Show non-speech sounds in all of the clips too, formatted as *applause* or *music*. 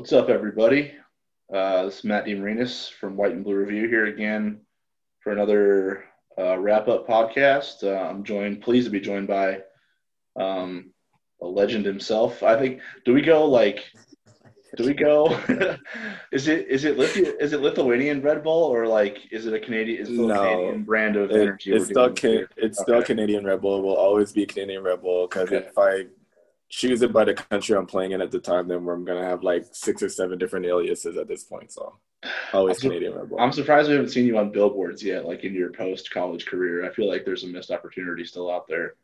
What's up, everybody? Uh, this is Matt DeMarinis from White and Blue Review here again for another uh, wrap up podcast. Uh, I'm joined, pleased to be joined by um, a legend himself. I think. Do we go like? Do we go? *laughs* is it is it Lithu- is it Lithuanian Red Bull or like is it a Canadian? Is it a No. Canadian brand of It- energy? it's still can, it's still Canadian Red Bull. It will always be Canadian Red Bull because Okay. if I choose it by the country I'm playing in at the time, then I'm gonna have like six or seven different aliases at this point. So always I'm Canadian Red Bull. I'm surprised we haven't seen you on billboards yet, like in your post college career. I feel like there's a missed opportunity still out there.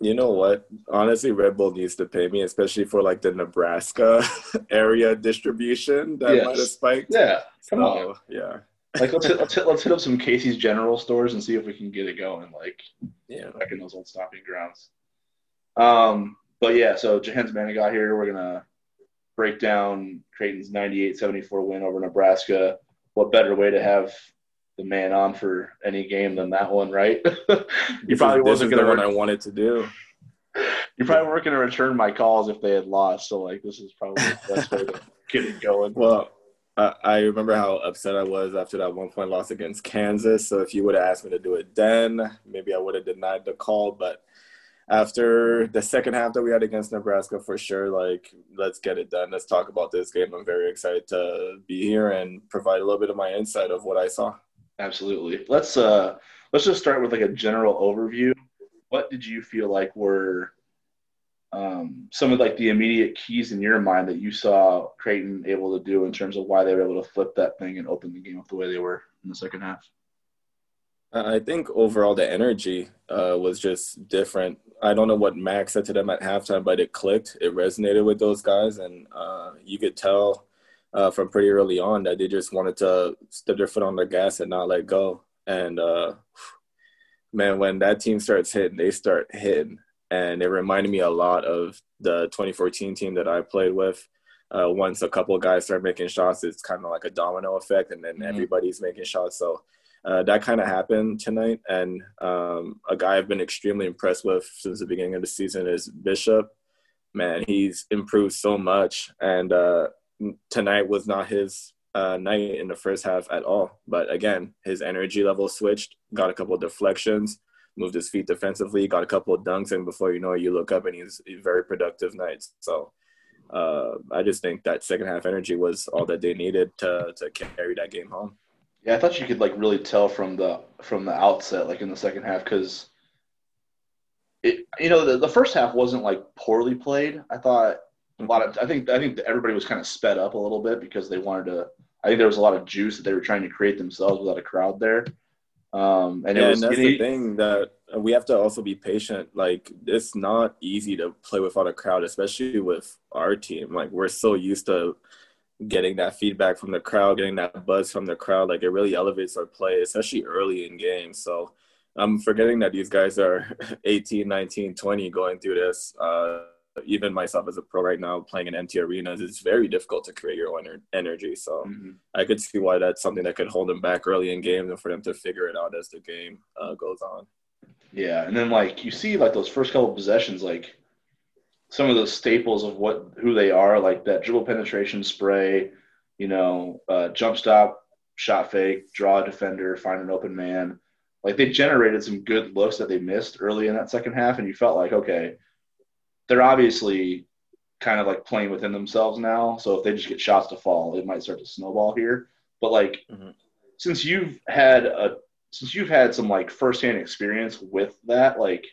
You know what? Honestly, Red Bull needs to pay me, especially for like the Nebraska *laughs* area distribution that Yes. might have spiked. Yeah, come on. Yeah, Like let's hit, let's hit, let's hit up some Casey's General stores and see if we can get it going. Like yeah. back in those old stomping grounds. Um, but yeah, so Jahenns got here. We're gonna break down Creighton's 98-74 win over Nebraska. What better way to have the man on for any game than that one, right? *laughs* you probably this wasn't gonna one I wanted to do. *laughs* you probably weren't gonna return my calls if they had lost. So like this is probably the *laughs* best way to get it going. Well, I remember how upset I was after that one point loss against Kansas. So if you would have asked me to do it then, maybe I would have denied the call. But after the second half that we had against Nebraska, for sure, like let's get it done. Let's talk about this game. I'm very excited to be here and provide a little bit of my insight of what I saw. Absolutely. Let's uh let's just start with like a general overview. What did you feel like were um, some of like the immediate keys in your mind that you saw Creighton able to do in terms of why they were able to flip that thing and open the game up the way they were in the second half? I think overall the energy uh, was just different. I don't know what Mac said to them at halftime, but it clicked. It resonated with those guys, and uh, you could tell uh, from pretty early on that they just wanted to step their foot on the gas and not let go. And uh, man, when that team starts hitting, they start hitting, and it reminded me a lot of the 2014 team that I played with. Uh, once a couple of guys start making shots, it's kind of like a domino effect, and then Mhm. everybody's making shots. So uh, that kind of happened tonight. And um, a guy I've been extremely impressed with since the beginning of the season is Bishop. Man, he's improved so much. And uh, tonight was not his uh, night in the first half at all. But again, his energy level switched, got a couple deflections, moved his feet defensively, got a couple of dunks. And before you know it, you look up and he's very productive night. So uh, I just think that second half energy was all that they needed to, to carry that game home. Yeah, I thought you could like really tell from the from the outset, like in the second half, because it you know the, the first half wasn't like poorly played. I thought a lot of I think I think everybody was kind of sped up a little bit because they wanted to. I think there was a lot of juice that they were trying to create themselves without a crowd there. Um, and yeah, it was and that's the thing that we have to also be patient. Like it's not easy to play without a crowd, especially with our team. Like we're so used to getting that feedback from the crowd, getting that buzz from the crowd. Like it really elevates our play, especially early in games. So I'm forgetting that these guys are *laughs* 18, 19, 20 going through this. Uh, even myself as a pro right now, playing in empty arenas, it's very difficult to create your own energy. So Mhm. I could see why that's something that could hold them back early in games and for them to figure it out as the game uh, goes on. Yeah, and then like you see like those first couple possessions, like some of the staples of what who they are, like that dribble penetration spray, you know, uh, jump stop, shot fake, draw a defender, find an open man. Like they generated some good looks that they missed early in that second half, and you felt like okay, they're obviously kind of like playing within themselves now. So if they just get shots to fall, it might start to snowball here. But like Mhm. since you've had a since you've had some like firsthand experience with that, like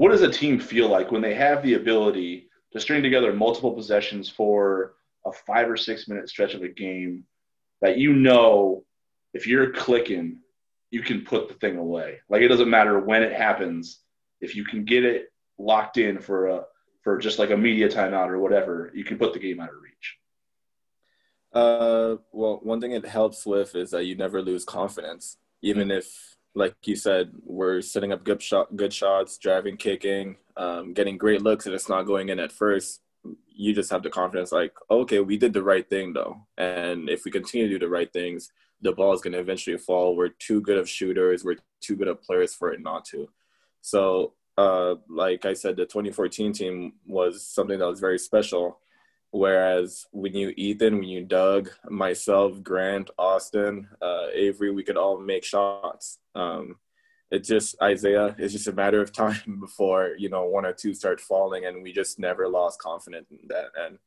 what does a team feel like when they have the ability to string together multiple possessions for a five or six minute stretch of a game that you know if you're clicking, you can put the thing away. Like it doesn't matter when it happens, if you can get it locked in for a for just like a media timeout or whatever, you can put the game out of reach. Uh, well, one thing it helps with is that you never lose confidence, even if, like you said, we're setting up good shot, good shots, driving, kicking, um, getting great looks, and it's not going in at first. You just have the confidence, like, okay, we did the right thing though, and if we continue to do the right things, the ball is going to eventually fall. We're too good of shooters. We're too good of players for it not to. So, uh, like I said, the 2014 team was something that was very special. Whereas when you Ethan, when you Doug, myself, Grant, Austin, uh, Avery, we could all make shots. Um, it's just Isaiah. It's just a matter of *laughs* time before you know one or two start falling, and we just never lost confidence in that. And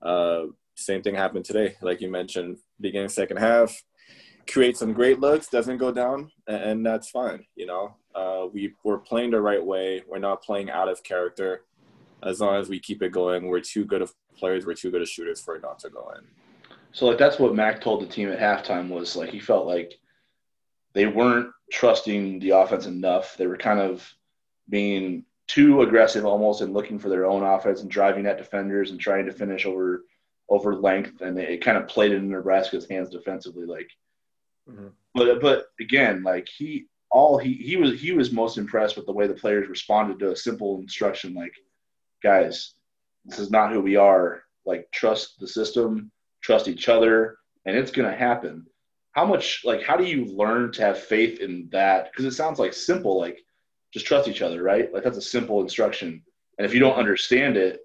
uh, same thing happened today, like you mentioned, beginning second half, create some great looks, doesn't go down, and that's fine. You know, uh, we we're playing the right way. We're not playing out of character. As long as we keep it going, we're too good of players. We're too good of shooters for it not to go in. So like that's what Mac told the team at halftime was like he felt like they weren't trusting the offense enough. They were kind of being too aggressive almost and looking for their own offense and driving at defenders and trying to finish over over length and it kind of played it in Nebraska's hands defensively like mm-hmm. but but again like he all he he was he was most impressed with the way the players responded to a simple instruction like guys this is not who we are. Like trust the system trust each other and it's going to happen. How much like how do you learn to have faith in that? Because it sounds like simple like just trust each other right? Like that's a simple instruction. And if you don't understand it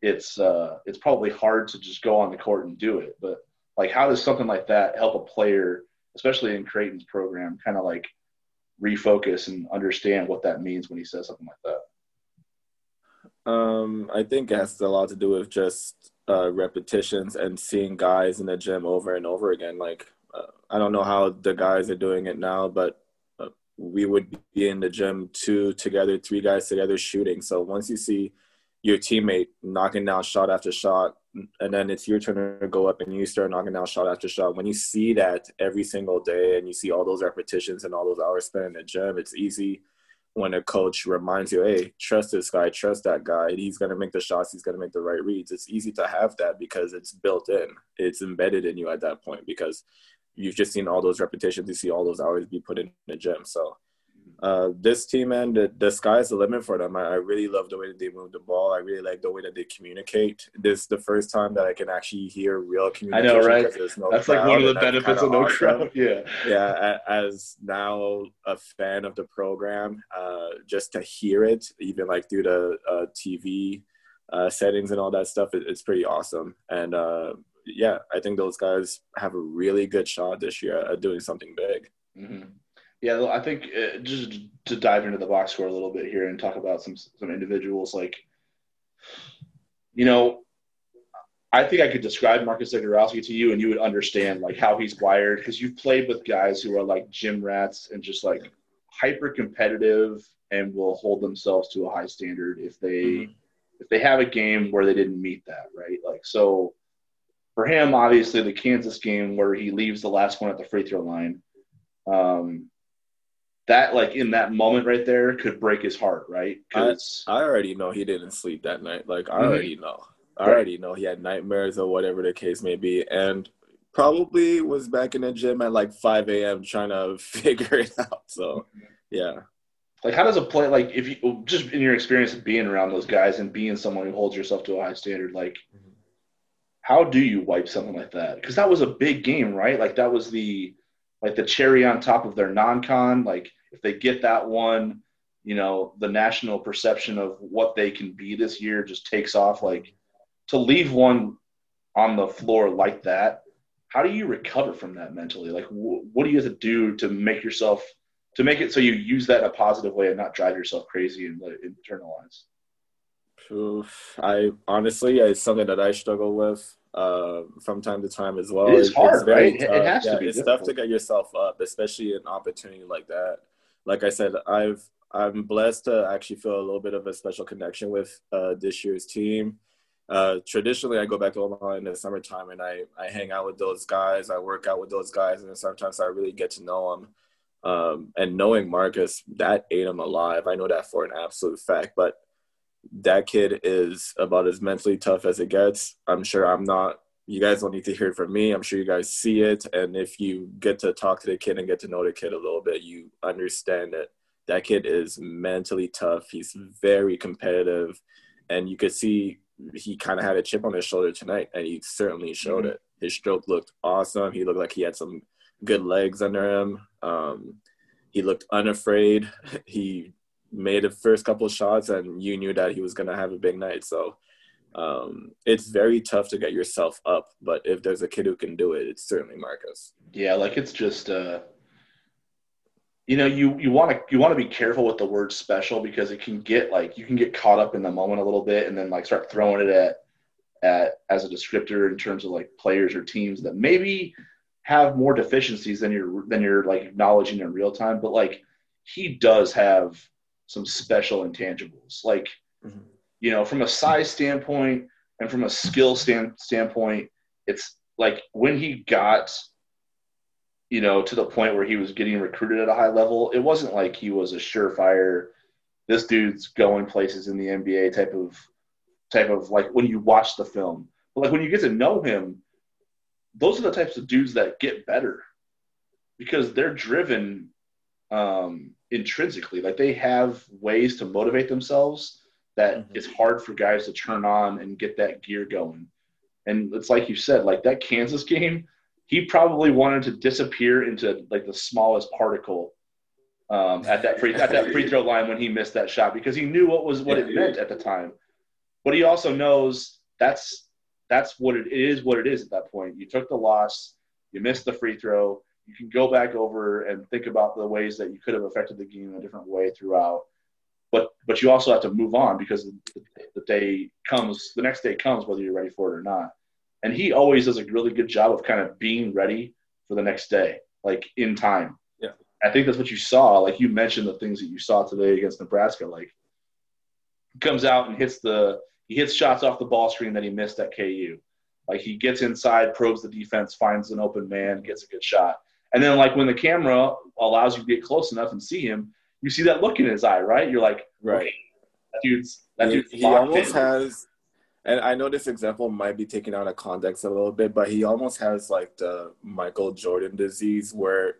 it's uh it's probably hard to just go on the court and do it. But like how does something like that help a player especially in creighton's program kind of like refocus and understand what that means when he says something like that um i think it has a lot to do with just uh repetitions and seeing guys in the gym over and over again like uh, I don't know how the guys are doing it now, but uh, we would be in the gym two together, three guys together shooting. So once you see your teammate knocking down shot after shot, and then it's your turn to go up and you start knocking down shot after shot. When you see that every single day and you see all those repetitions and all those hours spent in the gym, it's easy when a coach reminds you, hey, trust this guy, trust that guy. He's going to make the shots, he's going to make the right reads. It's easy to have that because it's built in, it's embedded in you at that point because you've just seen all those repetitions, you see all those hours be put in the gym. So uh, this team, man, the, the sky's the limit for them. I, I, really love the way that they move the ball. I really like the way that they communicate. This is the first time that I can actually hear real communication. I know, right? No that's like one of the benefits of no awesome. crowd. *laughs* Yeah. Yeah. As now a fan of the program, uh, just to hear it, even like through the uh, TV uh, settings and all that stuff, it, it's pretty awesome. And uh, yeah, I think those guys have a really good shot this year at doing something big. Mm-hmm. Yeah, I think uh, just to dive into the box score a little bit here and talk about some some individuals like, you know, I think I could describe Marcus Zegarowski to you and you would understand like how he's wired because you've played with guys who are like gym rats and just like hyper competitive and will hold themselves to a high standard if they mm-hmm. if they have a game where they didn't meet that right like so for him, obviously, the Kansas game where he leaves the last one at the free throw line, um, that like in that moment right there could break his heart, right? I, I already know he didn't sleep that night. Like I mm-hmm. already know. I right. already know he had nightmares or whatever the case may be, and probably was back in the gym at like 5 a.m. trying to *laughs* figure it out. So, yeah. Like, how does a play like if you just in your experience of being around those guys and being someone who holds yourself to a high standard, like mm-hmm how do you wipe something like that? Because that was a big game, right? Like that was the like the cherry on top of their non-con. Like if they get that one, you know, the national perception of what they can be this year just takes off. Like to leave one on the floor like that, how do you recover from that mentally? Like wh- what do you have to do to make yourself to make it so you use that in a positive way and not drive yourself crazy and let it internalize? Oof. I honestly, it's something that I struggle with uh, from time to time as well. It is hard, right? Tough. It has yeah, to be. It's difficult. tough to get yourself up, especially an opportunity like that. Like I said, I've I'm blessed to actually feel a little bit of a special connection with uh, this year's team. Uh, traditionally, I go back to Omaha in the summertime and I, I hang out with those guys. I work out with those guys, and sometimes I really get to know them. Um, and knowing Marcus, that ate him alive. I know that for an absolute fact. But that kid is about as mentally tough as it gets. I'm sure I'm not. You guys don't need to hear it from me. I'm sure you guys see it, and if you get to talk to the kid and get to know the kid a little bit, you understand that that kid is mentally tough. He's very competitive, and you could see he kind of had a chip on his shoulder tonight, and he certainly showed mm-hmm. it. His stroke looked awesome. He looked like he had some good legs under him. Um, he looked unafraid. *laughs* He made the first couple shots and you knew that he was going to have a big night. So um, it's very tough to get yourself up. But if there's a kid who can do it, it's certainly Marcus. Yeah, like it's just uh, you know you you want to you want to be careful with the word special because it can get like you can get caught up in the moment a little bit and then like start throwing it at at as a descriptor in terms of like players or teams that maybe have more deficiencies than you're than you're like acknowledging in real time but like he does have some special intangibles like mm-hmm. you know from a size standpoint and from a skill stand, standpoint it's like when he got you know, to the point where he was getting recruited at a high level, it wasn't like he was a surefire. This dude's going places in the NBA type of type of like when you watch the film. But like when you get to know him, those are the types of dudes that get better because they're driven um, intrinsically. Like they have ways to motivate themselves that mm-hmm. it's hard for guys to turn on and get that gear going. And it's like you said, like that Kansas game he probably wanted to disappear into like the smallest particle um, at that free at that free throw *laughs* line when he missed that shot because he knew what was what it meant at the time. But he also knows that's that's what it is what it is at that point. You took the loss, you missed the free throw. You can go back over and think about the ways that you could have affected the game in a different way throughout. But but you also have to move on because the day comes, the next day comes whether you're ready for it or not and he always does a really good job of kind of being ready for the next day, like in time. Yeah, I think that's what you saw. Like you mentioned the things that you saw today against Nebraska. Like comes out and hits the he hits shots off the ball screen that he missed at KU. Like he gets inside, probes the defense, finds an open man, gets a good shot. And then like when the camera allows you to get close enough and see him, you see that look in his eye, right? You're like, right, okay, that dude's that he, dude's he almost in. has and I know this example might be taken out of context a little bit, but he almost has like the Michael Jordan disease where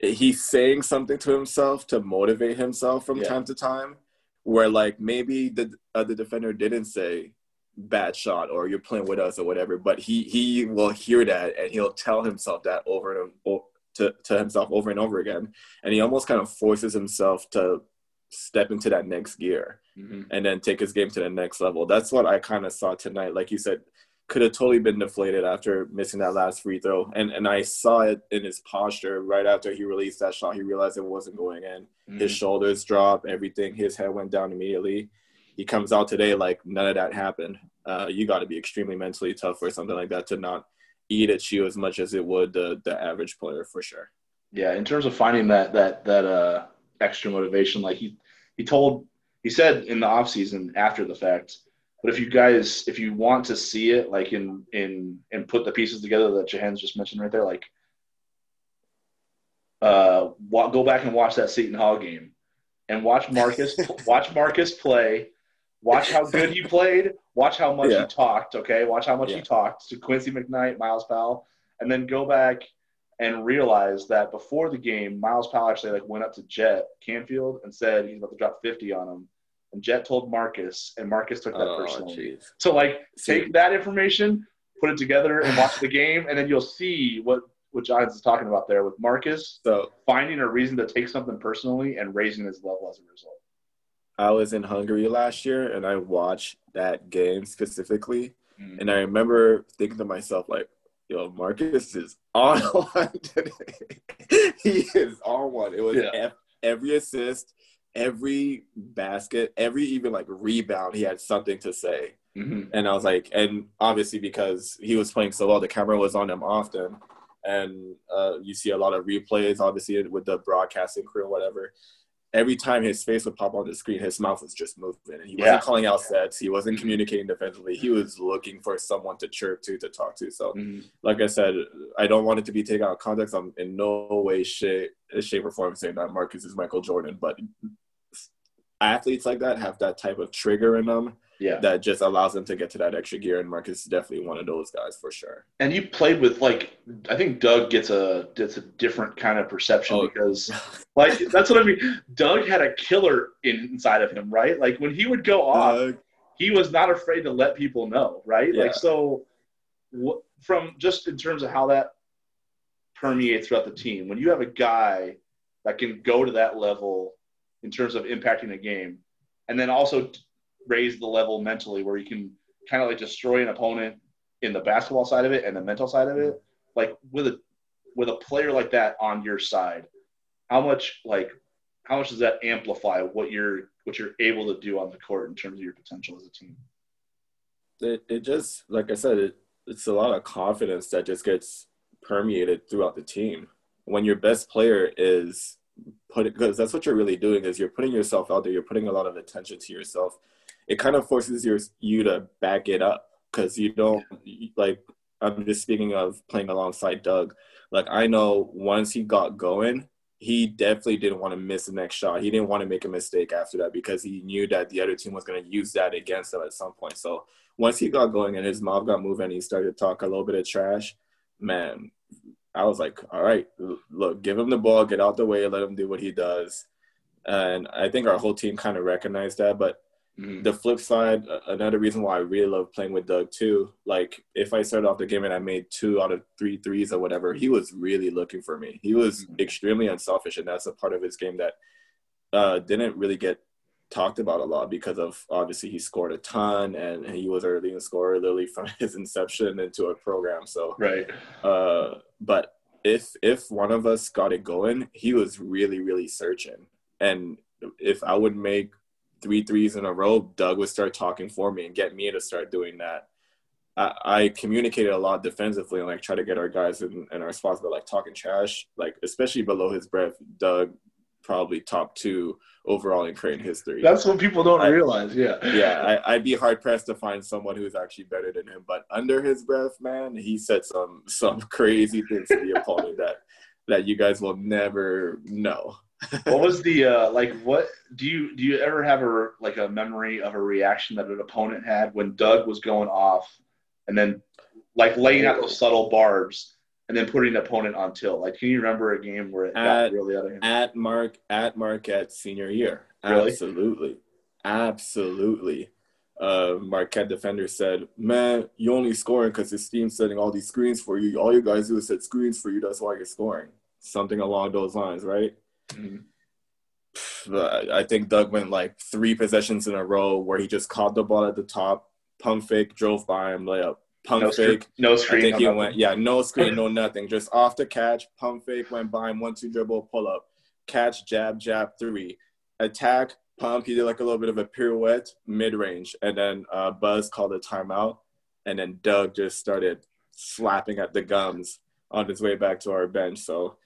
he's saying something to himself to motivate himself from yeah. time to time, where like maybe the uh, the defender didn't say bad shot or you're playing with us or whatever, but he he will hear that and he'll tell himself that over and over to, to himself over and over again, and he almost kind of forces himself to step into that next gear mm-hmm. and then take his game to the next level. That's what I kind of saw tonight. Like you said, could have totally been deflated after missing that last free throw. And and I saw it in his posture right after he released that shot. He realized it wasn't going in. Mm-hmm. His shoulders dropped, everything. His head went down immediately. He comes out today like none of that happened. Uh, you got to be extremely mentally tough for something like that to not eat at you as much as it would the the average player for sure. Yeah, in terms of finding that that that uh extra motivation, like he he told he said in the off season after the fact. But if you guys, if you want to see it, like in in and put the pieces together that Jahenns just mentioned right there, like uh, go back and watch that Seton Hall game, and watch Marcus *laughs* watch Marcus play. Watch how good he played. Watch how much yeah. he talked. Okay, watch how much yeah. he talked to Quincy McKnight, Myles Powell, and then go back and realize that before the game, Myles Powell actually like went up to Jett Canfield and said he's about to drop 50 on him. And Jett told Marcus, and Marcus took that oh, personally. Geez. So like take that information, put it together, and watch the game, and then you'll see what what Jahenns is talking about there with Marcus. So finding a reason to take something personally and raising his level as a result. I was in Hungary last year, and I watched that game specifically, mm-hmm. and I remember thinking to myself like yo, Marcus is *laughs* on one today. *laughs* he is on one. It was yeah. every assist, every basket, every even like rebound, he had something to say. Mm-hmm. And I was like, and obviously because he was playing so well, the camera was on him often. And uh, you see a lot of replays, obviously, with the broadcasting crew or whatever every time his face would pop on the screen, his mouth was just moving. And he wasn't calling out sets. He wasn't communicating defensively. He was looking for someone to chirp to, to talk to. So, mm-hmm. like I said, I don't want it to be taken out of context. I'm in no way, shape, shape or form saying that Marcus is Michael Jordan, but athletes like that have that type of trigger in them yeah. that just allows them to get to that extra gear. And Marcus is definitely one of those guys for sure. And you played with like I think Doug gets a gets a different kind of perception oh. because like that's what I mean. Doug had a killer inside of him, right? Like when he would go off, uh, he was not afraid to let people know, right? Yeah. Like so from just in terms of how that permeates throughout the team. When you have a guy that can go to that level in terms of impacting a game, and then also raise the level mentally where you can kind of like destroy an opponent in the basketball side of it and the mental side of it. Like with a with a player like that on your side, how much like how much does that amplify what you're what you're able to do on the court in terms of your potential as a team? It it just like I said, it, it's a lot of confidence that just gets permeated throughout the team. When your best player is put because that's what you're really doing is you're putting yourself out there, you're putting a lot of attention to yourself. It kind of forces your you to back it up because you don't like I'm just speaking of playing alongside Doug. Like I know once he got going, he definitely didn't want to miss the next shot. He didn't want to make a mistake after that because he knew that the other team was going to use that against him at some point. So once he got going and his mouth got moving and he started to talk a little bit of trash, man, I was like, all right, look, give him the ball, get out the way, let him do what he does. And I think our whole team kind of recognized that. But Mm-hmm. The flip side, another reason why I really love playing with Doug too, like if I started off the game and I made two out of three threes or whatever, he was really looking for me. He was mm-hmm. extremely unselfish, and that's a part of his game that uh, didn't really get talked about a lot because of obviously he scored a ton and he was our leading scorer literally from *laughs* his inception into a program. So right, uh, but if if one of us got it going, he was really really searching, and if I would make three threes in a row, Doug would start talking for me and get me to start doing that. I, I communicated a lot defensively and like try to get our guys in, in our spots, but like talking trash, like especially below his breath, Doug probably top two overall in Creighton history. That's what people don't I, realize. Yeah. Yeah. *laughs* I, would be hard pressed to find someone who's actually better than him. But under his breath, man, he said some some *laughs* crazy things to the opponent that that you guys will never know what was the uh, like? What do you do? You ever have a like a memory of a reaction that an opponent had when Doug was going off, and then like laying out those subtle barbs, and then putting an opponent on tilt? Like, can you remember a game where it at, got really out of hand? At Mark at Marquette senior year, really? absolutely, absolutely. Uh, Marquette defender said, "Man, you only scoring because his team's setting all these screens for you. All you guys do is set screens for you. That's why you're scoring." Something along those lines, right? Mm-hmm. I think Doug went like three possessions in a row where he just caught the ball at the top, pump fake, drove by him, layup, pump no fake. Screen, no screen. I think he nothing. went, yeah, no screen, no *laughs* nothing. Just off the catch, pump fake, went by him, one, two dribble, pull up, catch, jab, jab, three. Attack, pump. He did like a little bit of a pirouette mid range. And then uh, Buzz called a timeout. And then Doug just started slapping at the gums on his way back to our bench. So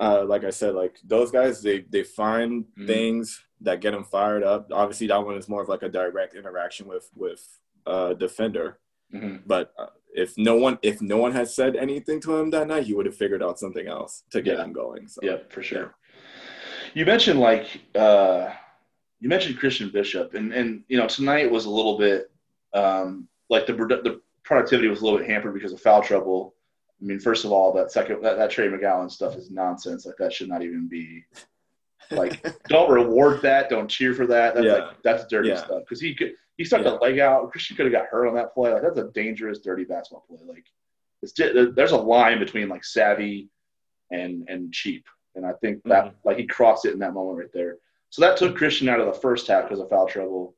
uh, like I said, like those guys, they they find mm-hmm. things that get them fired up. Obviously, that one is more of like a direct interaction with with uh, defender. Mm-hmm. But uh, if no one if no one had said anything to him that night, he would have figured out something else to get yeah. him going. So, yeah, for sure. Yeah. You mentioned like uh, you mentioned Christian Bishop, and and you know tonight was a little bit um, like the the productivity was a little bit hampered because of foul trouble. I mean, first of all, that second that, that Trey McGowens stuff is nonsense. Like that should not even be. Like, *laughs* don't reward that. Don't cheer for that. That's yeah. like that's dirty yeah. stuff. Because he could he stuck yeah. the leg out. Christian could have got hurt on that play. Like that's a dangerous, dirty basketball play. Like, it's there's a line between like savvy and and cheap. And I think that mm-hmm. like he crossed it in that moment right there. So that took Christian out of the first half because of foul trouble.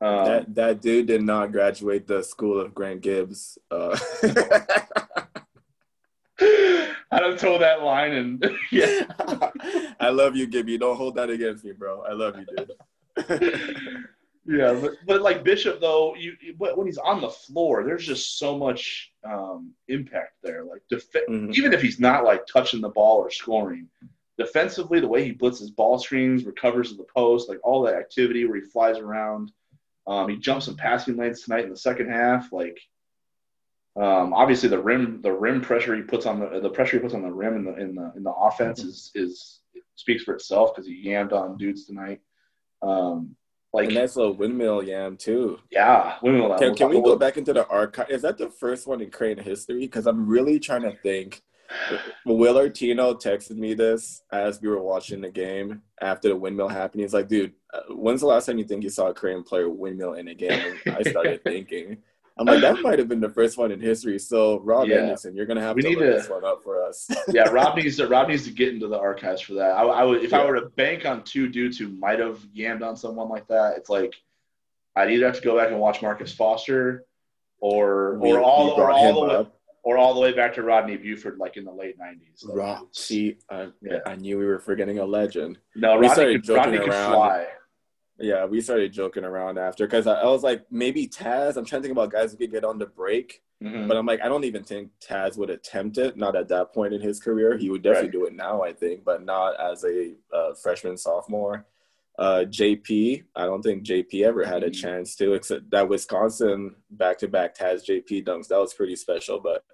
Um, that that dude did not graduate the school of Grant Gibbs. Uh. *laughs* *laughs* I don't toe that line and *laughs* yeah. I love you, Gibby. Don't hold that against me, bro. I love you, dude. *laughs* yeah, but, but like Bishop though, you when he's on the floor, there's just so much um, impact there. Like def- mm-hmm. even if he's not like touching the ball or scoring, defensively, the way he blitzes ball screens, recovers at the post, like all that activity where he flies around. Um, he jumps some passing lanes tonight in the second half. Like um, obviously, the rim the rim pressure he puts on the the pressure he puts on the rim in the in the in the offense is is speaks for itself because he yammed on dudes tonight. Um, like a nice little windmill yam too. Yeah, windmill. Can, can we go back into the archive? Is that the first one in Creighton history? Because I'm really trying to think. Will Artino texted me this as we were watching the game after the windmill happened. He's like, "Dude, uh, when's the last time you think you saw a Creighton player windmill in a game?" And I started *laughs* thinking. I'm like, that *laughs* might have been the first one in history. So Rob yeah. Anderson, you're gonna have we to need look to, this one up for us. *laughs* yeah, Rob *laughs* needs to Rob needs to get into the archives for that. I, I would if yeah. I were to bank on two dudes who might have yammed on someone like that, it's like I'd either have to go back and watch Marcus Foster, or We- or all or all the way, up. or all the way back to Rodney Buford, like in the late nineties. Rock. See, I, Yeah. I knew we were forgetting a legend. no, we Rodney could, Rodney could fly. Yeah, we started joking around after because I, I was like, maybe Taz. I'm trying to think about guys who could get on the break, Mhm. but I'm like, I don't even think Taz would attempt it. Not at that point in his career. He would definitely Right. do it now, I think, but not as a uh, freshman, sophomore. Uh, JP, I don't think JP ever had a Mhm. chance to, except that Wisconsin back to back Taz JP dunks. That was pretty special, but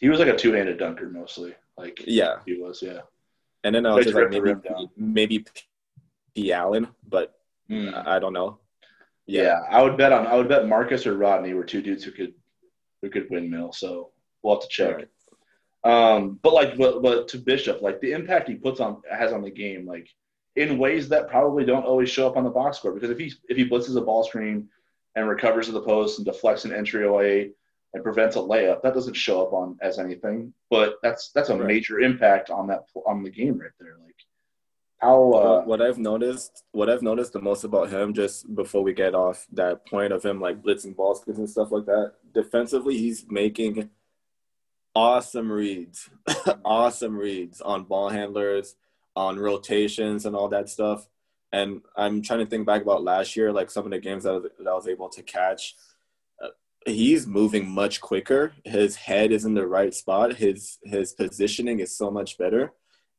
He was like a two handed dunker mostly. Like yeah. he was, yeah. And then I was Like just like maybe maybe P. Allen, but Mm. I don't know. Yeah. I would bet on I would bet Marcus or Rodney were two dudes who could who could windmill. So we'll have to check. Right. Um, but like, but but to Bishop, like the impact he puts on has on the game, like in ways that probably don't always show up on the box score. Because if he if he blitzes a ball screen and recovers to the post and deflects an entry away and prevents a layup, that doesn't show up on as anything. But that's that's a Right. major impact on that on the game right there. Like how uh, what I've noticed, what I've noticed the most about him, just before we get off that point of him like blitzing ball and stuff like that, defensively he's making awesome reads, *laughs* awesome reads on ball handlers, on rotations and all that stuff. And I'm trying to think back about last year, like some of the games that, I was- that I was able to catch. Uh, he's moving much quicker. His head is in the right spot. His his positioning is so much better.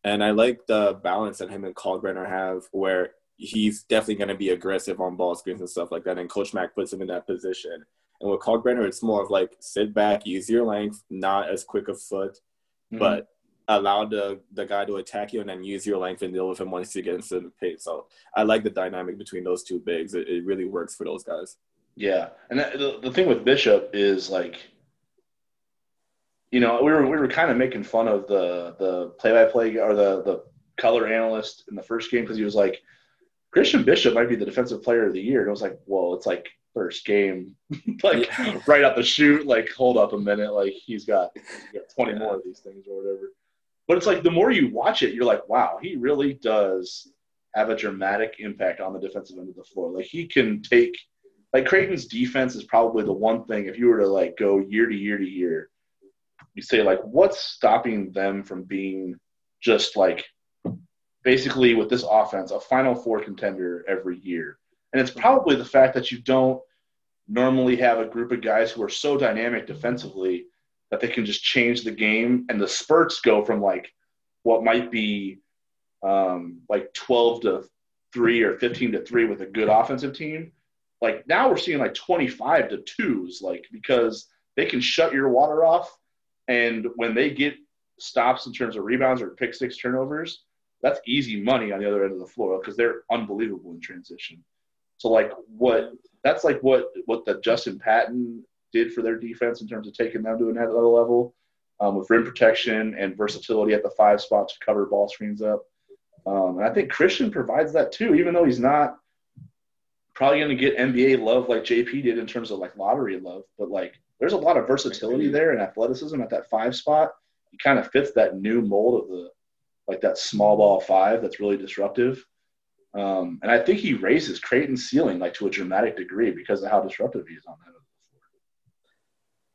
And I like the balance that him and Kalkbrenner have where he's definitely going to be aggressive on ball screens and stuff like that. And Coach Mack puts him in that position. And with Kalkbrenner, it's more of like sit back, use your length, not as quick a foot, mhm. but allow the, the guy to attack you and then use your length and deal with him once he gets into the paint. So I like the dynamic between those two bigs. It, it really works for those guys. Yeah, and that, the the thing with Bishop is like, you know, we were we were kind of making fun of the the play by play or the the color analyst in the first game because he was like, Christian Bishop might be the defensive player of the year, and I was like, well, it's like first game, *laughs* like Yeah. right out the shoot, like hold up a minute, like he's got he's got twenty more of these things or whatever. But it's like the more you watch it, you're like, wow, he really does have a dramatic impact on the defensive end of the floor. Like he can take like Creighton's defense is probably the one thing if you were to like go year to year to year, you say like what's stopping them from being just like basically with this offense a final four contender every year. And it's probably the fact that you don't normally have a group of guys who are so dynamic defensively that they can just change the game and the spurts go from like what might be um, like 12 to 3 or 15 to 3 with a good offensive team like now we're seeing like 25 to 2s like because they can shut your water off and when they get stops in terms of rebounds or pick six turnovers that's easy money on the other end of the floor because they're unbelievable in transition. So like what that's like what what the justin patton did for their defense in terms of taking them to another level um, with rim protection and versatility at the five spot to cover ball screens up. Um, and i think christian provides that too even though he's not probably going to get NBA love like JP did in terms of like lottery love, but like there's a lot of versatility there and athleticism at that five spot. He kind of fits that new mold of the like that small ball five that's really disruptive. Um, and I think he raises Creighton's ceiling like to a dramatic degree because of how disruptive he is on that.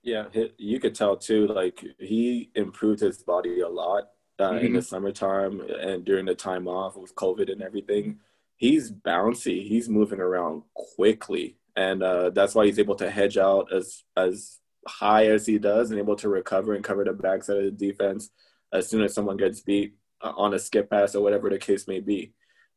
Yeah, you could tell too. Like he improved his body a lot uh, in the summertime and during the time off with COVID and everything. He's bouncy. He's moving around quickly, and uh, that's why he's able to hedge out as as high as he does and able to recover and cover the backside of the defense as soon as someone gets beat uh, on a skip pass or whatever the case may be.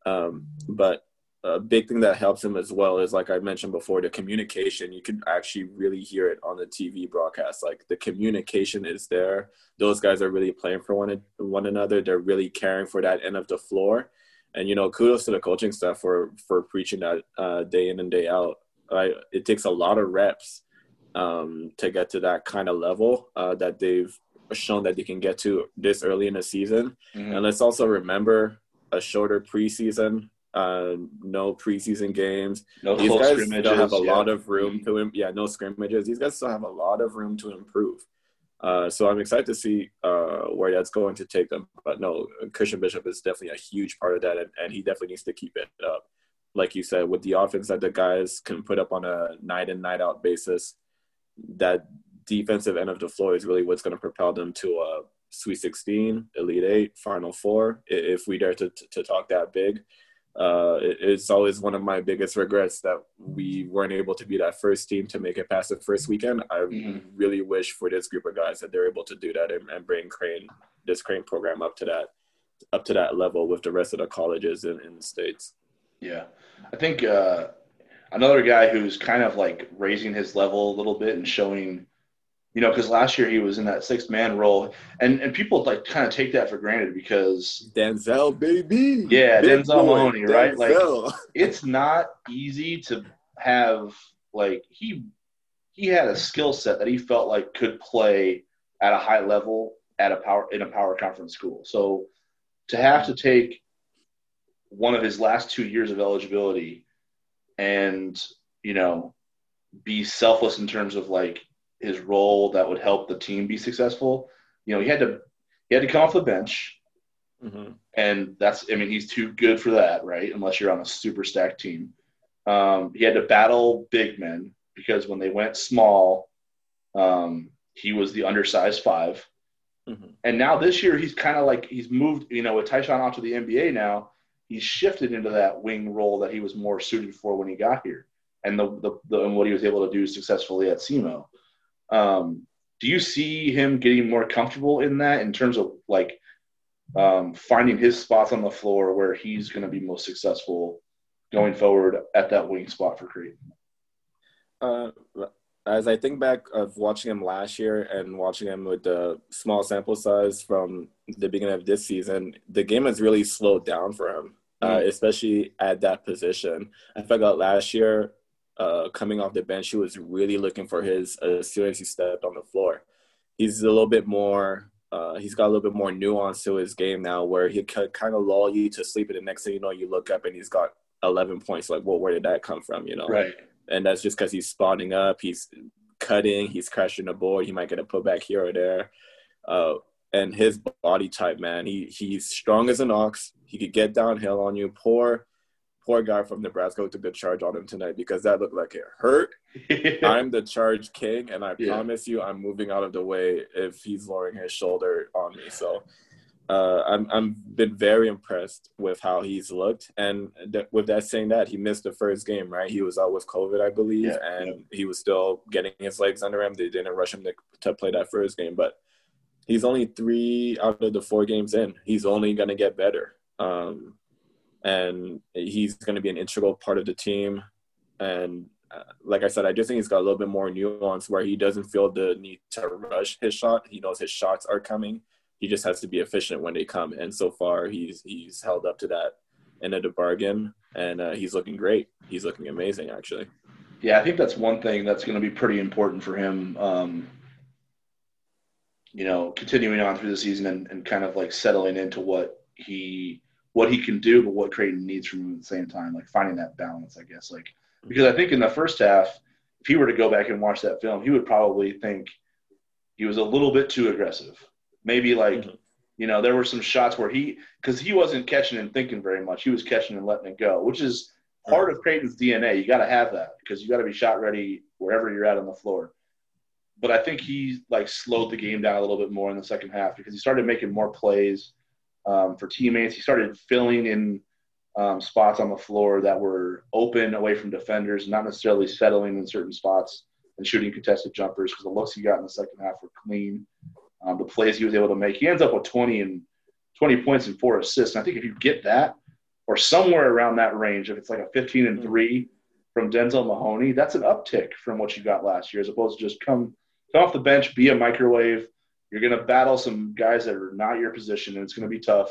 Um, but a big thing that helps him as well is like I mentioned before, the communication. You can actually really hear it on the TV broadcast. Like the communication is there. Those guys are really playing for one one another. They're really caring for that end of the floor. And you know, kudos to the coaching staff for for preaching that uh, day in and day out. It takes a lot of reps um, to get to that kind of level uh, that they've shown that they can get to this early in the season. Mhm. And let's also remember a shorter preseason, uh, no preseason games. No These guys scrimmages. still have a yeah. Mm-hmm. lot of room to, im- yeah, no scrimmages. These guys still have a lot of room to improve. Uh, so I'm excited to see uh, where that's going to take them. But no, Christian Bishop is definitely a huge part of that, and, and he definitely needs to keep it up. Like you said, with the offense that the guys can put up on a night in, night out basis, that defensive end of the floor is really what's going to propel them to a Sweet 16, Elite Eight, Final Four, if we dare to, to talk that big. Uh, it's always one of my biggest regrets that we weren't able to be that first team to make it past the first weekend. I mm-hmm. really wish for this group of guys that they're able to do that and, and, bring Creighton, this Creighton program up to that, up to that level with the rest of the colleges in, in the states. Yeah, I think uh, another guy who's kind of like raising his level a little bit and showing you know, because last year he was in that sixth man role, and and people like kind of take that for granted because Denzel, baby, yeah, Big Denzel Mahoney, right? Like *laughs* it's not easy to have like he he had a skill set that he felt like could play at a high level at a power in a power conference school. So to have to take one of his last two years of eligibility and you know be selfless in terms of like his role that would help the team be successful. You know, he had to he had to come off the bench, mm-hmm. and that's I mean he's too good for that, right? Unless you're on a super stacked team. Um, he had to battle big men because when they went small, um, he was the undersized 5 mm-hmm. And now this year he's kind of like he's moved, you know, with Ty-Shon off to the NBA now, he's shifted into that wing role that he was more suited for when he got here, and the, the, the and what he was able to do successfully at SEMO. Um, do you see him getting more comfortable in that in terms of like um, finding his spots on the floor where he's going to be most successful going forward at that wing spot for Creighton? Uh, as I think back of watching him last year and watching him with the small sample size from the beginning of this season, the game has really slowed down for him, mm-hmm. uh, especially at that position. I felt like last year uh, coming off the bench, he was really looking for his uh, as soon as he stepped on the floor. He's a little bit more. Uh, he's got a little bit more nuance to his game now, where he could kind of lull you to sleep, and the next thing you know, you look up and he's got 11 points. Like, well, where did that come from? You know, right? And that's just because he's spawning up. He's cutting. He's crashing the board. He might get a putback here or there. Uh, and his body type, man, he he's strong as an ox. He could get downhill on you. Poor poor guy from Nebraska who took a charge on him tonight because that looked like it hurt. *laughs* I'm the charge king, and I yeah. promise you, I'm moving out of the way if he's lowering his shoulder on me. So. Uh, I'm I'm been very impressed with how he's looked, and th- with that saying that he missed the first game, right? He was out with COVID, I believe, yeah, and yeah. he was still getting his legs under him. They didn't rush him to, to play that first game, but he's only three out of the four games in. He's only gonna get better. Um, and he's going to be an integral part of the team. And uh, like I said, I just think he's got a little bit more nuance where he doesn't feel the need to rush his shot. He knows his shots are coming. He just has to be efficient when they come. And so far, he's he's held up to that end of the bargain, and uh, he's looking great. He's looking amazing, actually. Yeah, I think that's one thing that's going to be pretty important for him. Um, you know, continuing on through the season and, and kind of like settling into what he what he can do, but what Creighton needs from him at the same time, like finding that balance, I guess. Like because I think in the first half, if he were to go back and watch that film, he would probably think he was a little bit too aggressive. Maybe like, mm-hmm. you know, there were some shots where he because he wasn't catching and thinking very much. He was catching and letting it go, which is part of Creighton's DNA. You got to have that because you got to be shot ready wherever you're at on the floor. But I think he like slowed the game down a little bit more in the second half because he started making more plays um, for teammates. He started filling in um, spots on the floor that were open away from defenders, not necessarily settling in certain spots and shooting contested jumpers because the looks he got in the second half were clean. Um, the plays he was able to make, he ends up with 20 and 20 points and four assists. And I think if you get that or somewhere around that range, if it's like a 15 and three from Denzel Mahoney, that's an uptick from what you got last year, as opposed to just come come off the bench, be a microwave, you're going to battle some guys that are not your position, and it's going to be tough.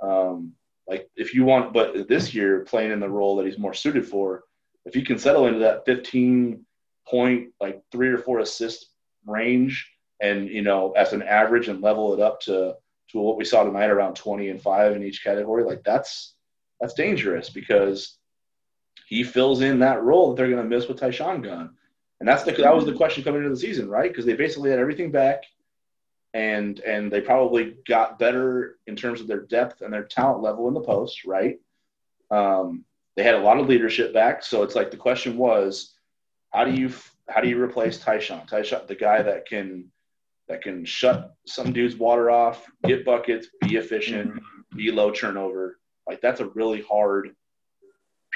Um, like if you want, but this year playing in the role that he's more suited for, if he can settle into that 15 point, like three or four assist range, and you know as an average and level it up to to what we saw tonight around 20 and five in each category, like that's that's dangerous because he fills in that role that they're going to miss with Ty-Shon gone. And that's the that was the question coming into the season, right? Because they basically had everything back and and they probably got better in terms of their depth and their talent level in the post, right? Um, they had a lot of leadership back, so it's like the question was, how do you how do you replace Ty-Shon? Tyshawn, the guy that can that can shut some dude's water off, get buckets, be efficient, mm-hmm. be low turnover. Like that's a really hard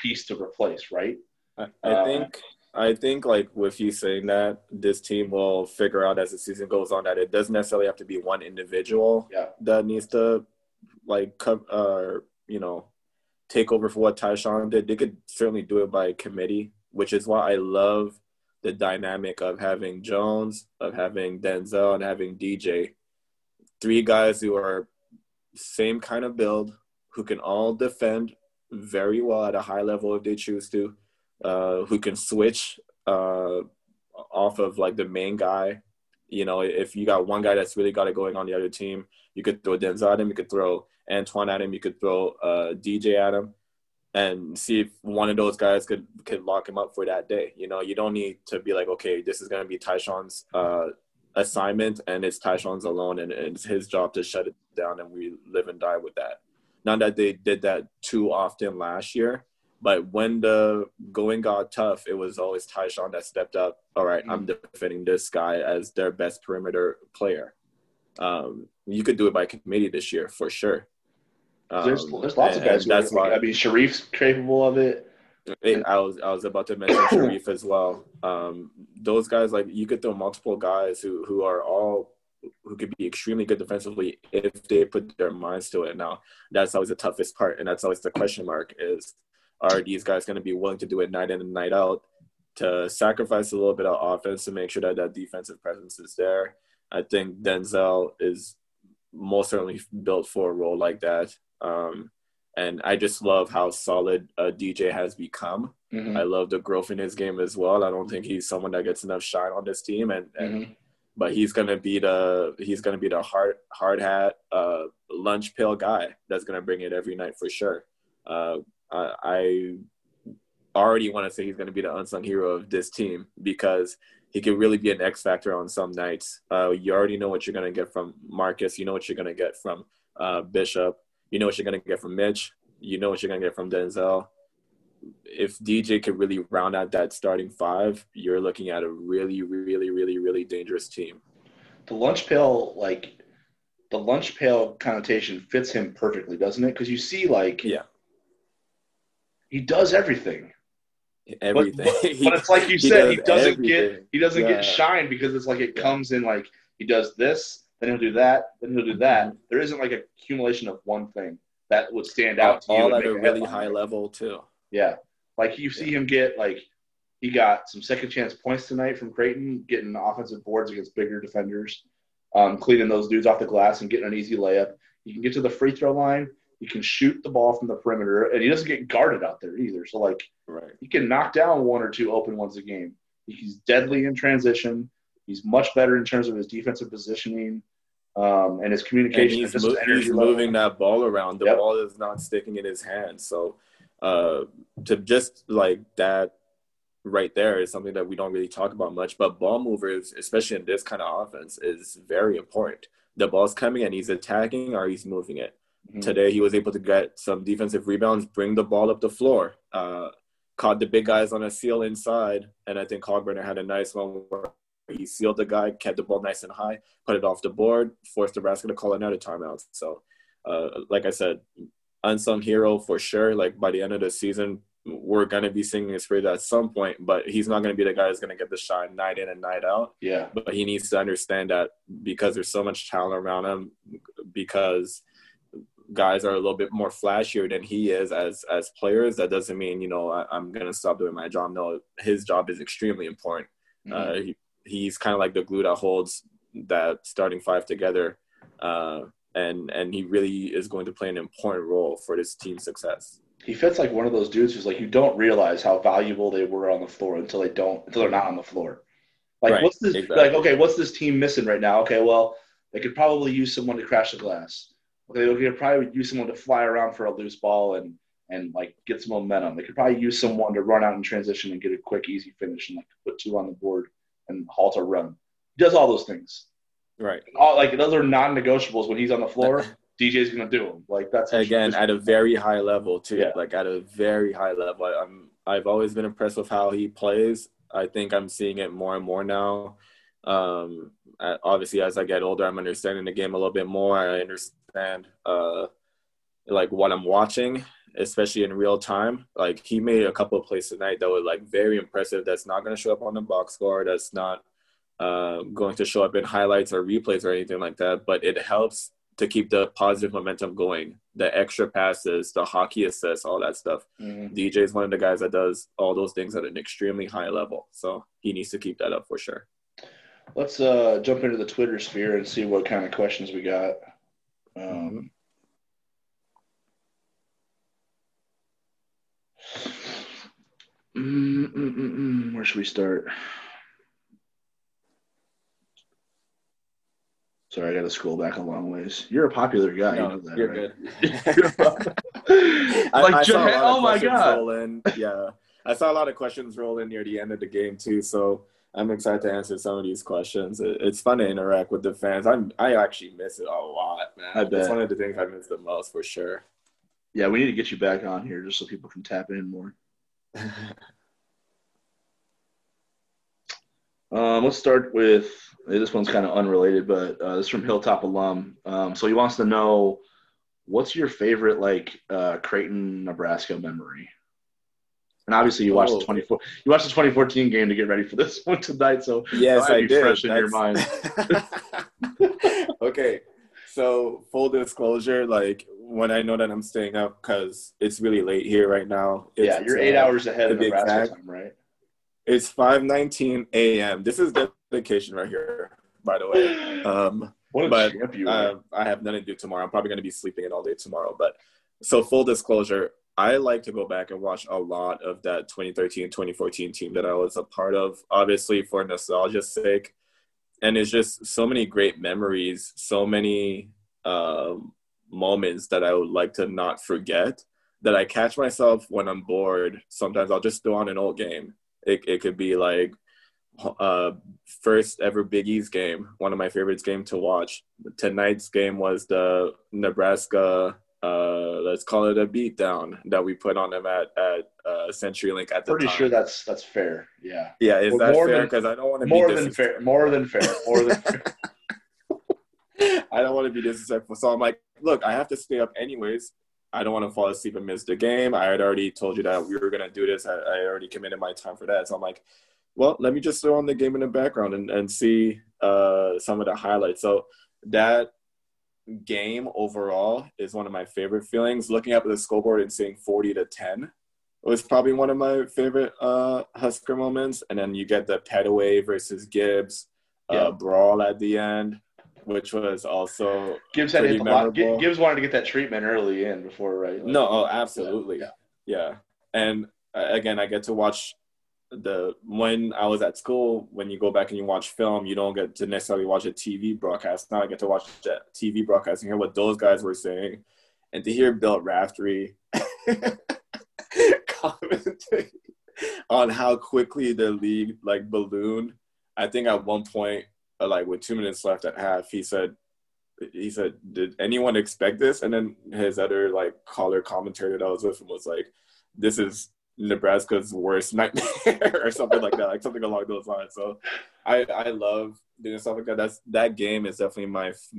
piece to replace, right? I, I uh, think I think like with you saying that, this team will figure out as the season goes on that it doesn't necessarily have to be one individual yeah. that needs to like come uh you know take over for what Ty-Shon did. They could certainly do it by committee, which is why I love the dynamic of having Jones, of having Denzel, and having DJ. Three guys who are same kind of build, who can all defend very well at a high level if they choose to, uh, who can switch uh, off of like the main guy. You know, if you got one guy that's really got it going on the other team, you could throw Denzel at him, you could throw Antwann at him, you could throw uh, DJ at him and see if one of those guys could could lock him up for that day. You know, you don't need to be like, okay, this is gonna be Ty-Shon's uh, assignment, and it's Ty-Shon's alone, and, and, it's his job to shut it down, and we live and die with that. Not that they did that too often last year, but when the going got tough, it was always Ty-Shon that stepped up. All right, mm-hmm. I'm defending this guy as their best perimeter player. Um, you could do it by committee this year for sure. Um, there's there's lots of guys. that's why I mean Shereef's capable of it. it. I was I was about to mention *clears throat* Shereef as well. Um, those guys like you could throw multiple guys who who are all who could be extremely good defensively if they put their minds to it. Now that's always the toughest part, and that's always the question mark: is are these guys going to be willing to do it night in and night out to sacrifice a little bit of offense to make sure that that defensive presence is there? I think Denzel is most certainly built for a role like that. Um, and I just love how solid uh, DJ has become. Mm-hmm. I love the growth in his game as well. I don't think he's someone that gets enough shine on this team, and, and mm-hmm. but he's gonna be the he's gonna be the hard hard hat uh, lunch pail guy that's gonna bring it every night for sure. Uh, I, I already want to say he's gonna be the unsung hero of this team because he can really be an X factor on some nights. Uh, you already know what you're gonna get from Marcus. You know what you're gonna get from uh, Bishop. You know what you're going to get from Mitch. You know what you're going to get from Denzel. If DJ could really round out that starting five, you're looking at a really, really, really, really dangerous team. The lunch pail, like the lunch pail connotation fits him perfectly, doesn't it? Because you see, like, yeah, he does everything. Everything, but, *laughs* but, but it's like you said, he doesn't everything. get he doesn't yeah. get shine because it's like it comes in like he does this, then he'll do that, then he'll do that. There isn't like a accumulation of one thing that would stand out to all at a really high level too. Yeah, like you see yeah. him get like he got some second chance points tonight from Creighton, getting offensive boards against bigger defenders, um, cleaning those dudes off the glass and getting an easy layup. He can get to the free throw line. He can shoot the ball from the perimeter, and he doesn't get guarded out there either. So like, right. he can knock down one or two open ones a game. He's deadly in transition. He's much better in terms of his defensive positioning um, and his communication. And he's, mo- he's moving that ball around. The yep. ball is not sticking in his hand. So uh, to just like that right there is something that we don't really talk about much. But ball movers, especially in this kind of offense, is very important. The ball's coming and he's attacking or he's moving it. Mm-hmm. Today he was able to get some defensive rebounds, bring the ball up the floor, uh, caught the big guys on a seal inside, and I think Kalkbrenner had a nice one where he sealed the guy, kept the ball nice and high, put it off the board, forced Nebraska to call another timeout. So, uh, like I said, unsung hero for sure. Like by the end of the season, we're gonna be singing his praise at some point, but he's not gonna be the guy who's gonna get the shine night in and night out. Yeah. But he needs to understand that because there's so much talent around him, because guys are a little bit more flashier than he is as as players. That doesn't mean you know I, am gonna stop doing my job. No, his job is extremely important. Mm-hmm. Uh, he, he's kind of like the glue that holds that starting five together. Uh, and and he really is going to play an important role for this team's success. He fits like one of those dudes who's like you don't realize how valuable they were on the floor until they don't until they're not on the floor. Like right, what's this exactly. like okay, what's this team missing right now? Okay, well, they could probably use someone to crash the glass. Okay, they could probably use someone to fly around for a loose ball and and like get some momentum. They could probably use someone to run out in transition and get a quick, easy finish and like put two on the board and halt a run. He does all those things. Right. All like those are non-negotiables when he's on the floor. *laughs* DJ's gonna do them. Like that's again at a very high level too. Yeah. Like at a very high level. I, I'm I've always been impressed with how he plays I think I'm seeing it more and more now. Um, obviously, as I get older, I'm understanding the game a little bit more. I understand uh, like what I'm watching, especially in real time. Like he made a couple of plays tonight that were like very impressive. That's not going to show up on the box score. That's not uh, going to show up in highlights or replays or anything like that. But it helps to keep the positive momentum going. The extra passes, the hockey assists, all that stuff. Mm-hmm. DJ is one of the guys that does all those things at an extremely high level. So he needs to keep that up for sure. Let's uh, jump into the Twitter sphere and see what kind of questions we got. Um, mm, mm, mm, where should we start? Sorry, I got to scroll back a long ways. You're a popular guy. No, you know that, you're right? good. *laughs* like, I, I oh my god! Yeah, I saw a lot of questions roll in near the end of the game too. So I'm excited to answer some of these questions. It's fun to interact with the fans. I'm I actually miss it a lot, man. I bet. It's one of the things I miss the most for sure. Yeah, we need to get you back on here just so people can tap in more. *laughs* um, let's start with this one's kind of unrelated, but uh, this is from Hilltop alum. Um, so he wants to know what's your favorite like uh, Creighton, Nebraska memory. And obviously, you watched oh. the twenty four. You watched the twenty fourteen game to get ready for this *laughs* one tonight. So yes, I did. Fresh in your mind. *laughs* okay, so full disclosure, like when I know that I'm staying up because it's really late here right now. yeah, you're eight uh, hours ahead of Nebraska time, right? It's five nineteen a.m. This is dedication right here, by the way. *sighs* Um, what a but uh, I have nothing to do tomorrow. I'm probably going to be sleeping in all day tomorrow. But so full disclosure, I like to go back and watch a lot of that 2013 2014 team that I was a part of, obviously for nostalgia's sake. And it's just so many great memories, so many um, moments that I would like to not forget that I catch myself when I'm bored. Sometimes I'll just throw on an old game. It, it could be like uh, first ever Big East game, one of my favorites game to watch. Tonight's game was the Nebraska uh, let's call it a beatdown that we put on them at at uh, CenturyLink at the Pretty time. sure that's that's fair. Yeah. Yeah, is that fair? Because I don't want to more than fair. More than fair. More than fair. *laughs* *laughs* I don't want to be disrespectful, so I'm like, look, I have to stay up anyways. I don't want to fall asleep and miss the game. I had already told you that we were gonna do this. I, I already committed my time for that, so I'm like, well, let me just throw on the game in the background and and see uh, some of the highlights. So that game overall is one of my favorite feelings. Looking up at the scoreboard and seeing 40 to 10 was probably one of my favorite uh, Husker moments. And then you get the Petteway versus Gibbs uh, yeah. brawl at the end, which was also Gibbs had hit lot. Gibbs wanted to get that treatment early in before, right? Like, no, oh, absolutely. Yeah. yeah. And uh, again, I get to watch the when I was at school, when you go back and you watch film, you don't get to necessarily watch a TV broadcast. Now I get to watch the TV broadcast and hear what those guys were saying, and to hear Bill Raftery *laughs* commenting on how quickly the league like ballooned. I think at one point, like with two minutes left at half, he said, he said, "Did anyone expect this?" And then his other like caller commentator that I was with him was like, "This is Nebraska's worst nightmare *laughs* or something like that, like something along those lines. So I I love doing stuff like that. That's that game is definitely my f-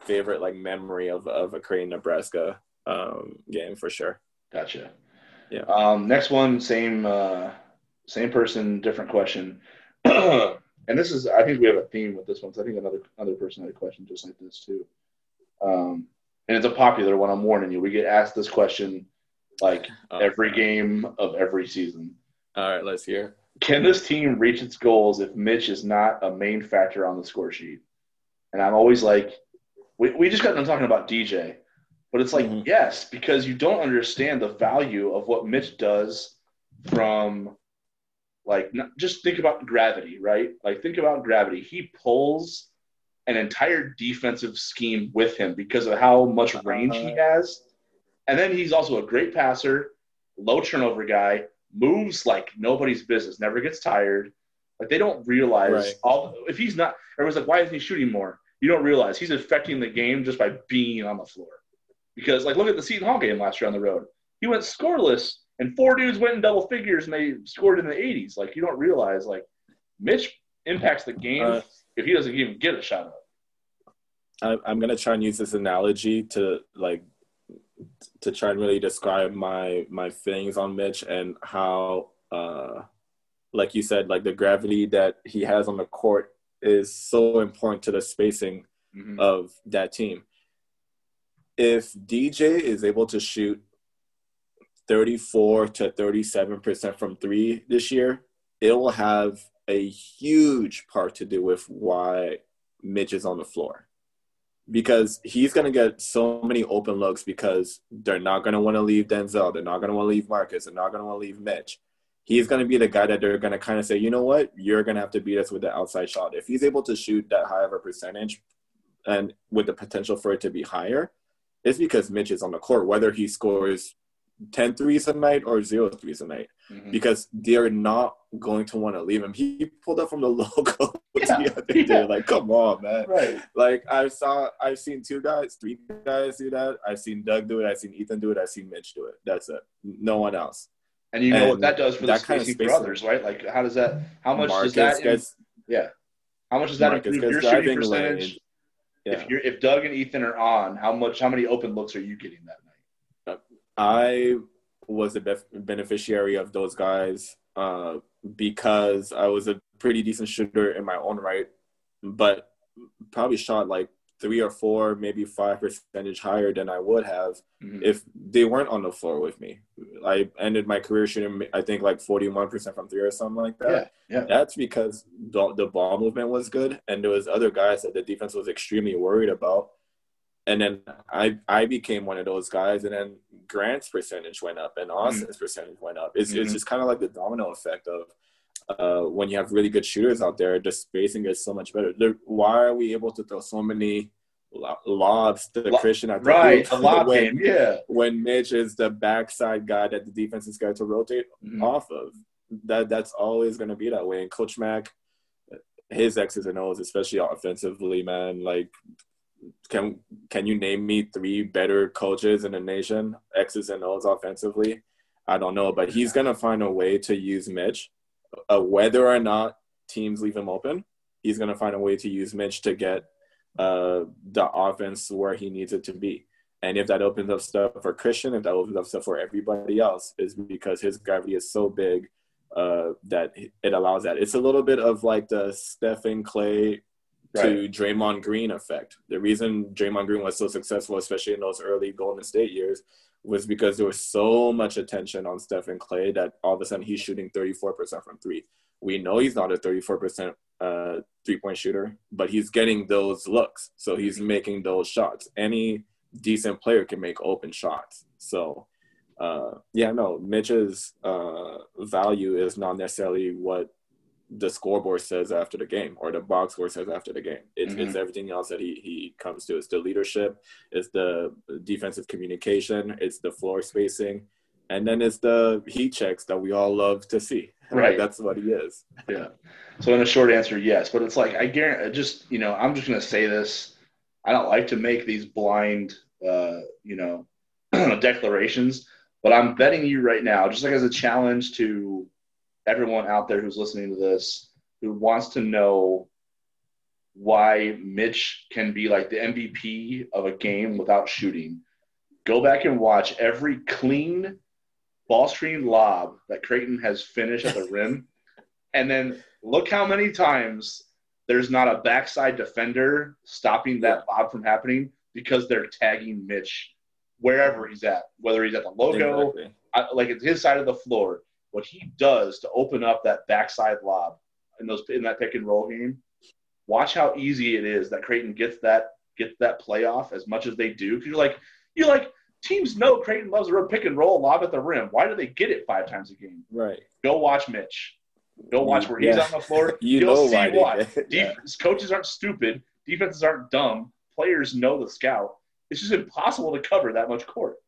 favorite like memory of of a Creighton Nebraska um, game for sure. Gotcha. Yeah. Um, next one, same uh, same person, different question. *clears throat* and this is I think we have a theme with this one. So I think another another person had a question just like this too. Um, and it's a popular one. I'm warning you. We get asked this question like oh, every game of every season. All right, let's hear. Can this team reach its goals if Mitch is not a main factor on the score sheet? And I'm always like, we, we just got done talking about DJ, but it's like, mm-hmm. yes, because you don't understand the value of what Mitch does from like not, just think about gravity, right? Like think about gravity. He pulls an entire defensive scheme with him because of how much range he uh-huh. has and then he's also a great passer, low turnover guy, moves like nobody's business, never gets tired. Like they don't realize right. all if he's not everyone's like, why isn't he shooting more? You don't realize he's affecting the game just by being on the floor. Because like look at the Seton Hall game last year on the road. He went scoreless and four dudes went in double figures and they scored in the 80s. Like you don't realize like Mitch impacts the game Uh, if he doesn't even get a shot up. I, I'm gonna try and use this analogy to like to try and really describe my my feelings on Mitch and how uh like you said like the gravity that he has on the court is so important to the spacing Mhm. of that team. If DJ is able to shoot 34 to 37% from three this year, it will have a huge part to do with why Mitch is on the floor. Because he's going to get so many open looks because they're not going to want to leave Denzel. They're not going to want to leave Marcus. They're not going to want to leave Mitch. He's going to be the guy that they're going to kind of say, you know what? You're going to have to beat us with the outside shot. If he's able to shoot that high of a percentage and with the potential for it to be higher, it's because Mitch is on the court, whether he scores 10 threes a night or zero threes a night, Mhm. because they're not going to want to leave him. He pulled up from the *laughs* logo Yeah, the other yeah. day. Like, come on, man. Right. Like I saw, I've seen two guys, three guys do that. I've seen Doug do it. I've seen Ethan do it. I've seen Mitch do it. That's it. No one else. And you know what that does for the that kind of spacing for others, right? Like how does that how much Marcus does that gets, yeah. How much does that Marcus improve your shooting percentage? Yeah. If you're if Doug and Ethan are on, how much how many open looks are you getting that night? I was a bef- beneficiary of those guys uh, because I was a pretty decent shooter in my own right, but probably shot like three or four, maybe five percentage higher than I would have Mhm. if they weren't on the floor with me. I ended my career shooting, I think, like 41% from three or something like that. Yeah, yeah. That's because the, the ball movement was good, and there was other guys that the defense was extremely worried about. And then I I became one of those guys, and then Grant's percentage went up, and Austin's percentage went up. It's it's Mhm. just kind of like the domino effect of uh, when you have really good shooters out there, the spacing is so much better. The, why are we able to throw so many lo- lobs to Lo- Christian at the Right, the lob when, game, yeah. when Mitch is the backside guy that the defense is going to rotate Mhm. off of. That that's always going to be that way. And Coach Mac, his X's and O's, especially offensively, man, like can can you name me three better coaches in the nation, X's and O's offensively? I don't know, but he's gonna find a way to use Mitch, uh, whether or not teams leave him open. He's gonna find a way to use Mitch to get uh, the offense where he needs it to be. And if that opens up stuff for Christian, if that opens up stuff for everybody else, is because his gravity is so big uh, that it allows that. It's a little bit of like the Steph and Klay to Draymond Green effect. The reason Draymond Green was so successful, especially in those early Golden State years, was because there was so much attention on Steph and Klay that all of a sudden he's shooting 34% from three. We know he's not a 34% uh, three point shooter, but he's getting those looks. So he's making those shots. Any decent player can make open shots. So, uh, yeah, no, Mitch's uh, value is not necessarily what the scoreboard says after the game or the box score says after the game. It's, it's everything else that he, he comes to. It's the leadership, it's the defensive communication, it's the floor spacing, and then it's the heat checks that we all love to see. Right. Like, that's what he is. Yeah. So in a short answer, yes. But it's like I guarantee. Just you know, I'm just gonna say this. I don't like to make these blind, uh, you know, *clears throat* declarations. But I'm betting you right now, just like as a challenge to everyone out there who's listening to this, who wants to know why Mitch can be like the MVP of a game without shooting. Go back and watch every clean ball screen lob that Creighton has finished at the rim. *laughs* And then look how many times there's not a backside defender stopping that lob from happening because they're tagging Mitch wherever he's at, whether he's at the logo, Exactly. I, like it's his side of the floor. What he does to open up that backside lob in those in that pick and roll game, watch how easy it is that Creighton gets that gets that playoff as much as they do. Because you're like you're like teams know Creighton loves a pick and roll lob at the rim. Why do they get it five times a game? Right. Go watch Mitch. Go watch where he's Yeah. on the floor. *laughs* You You'll know see why. Yeah. Def- Coaches aren't stupid. Defenses aren't dumb. Players know the scout. It's just impossible to cover that much court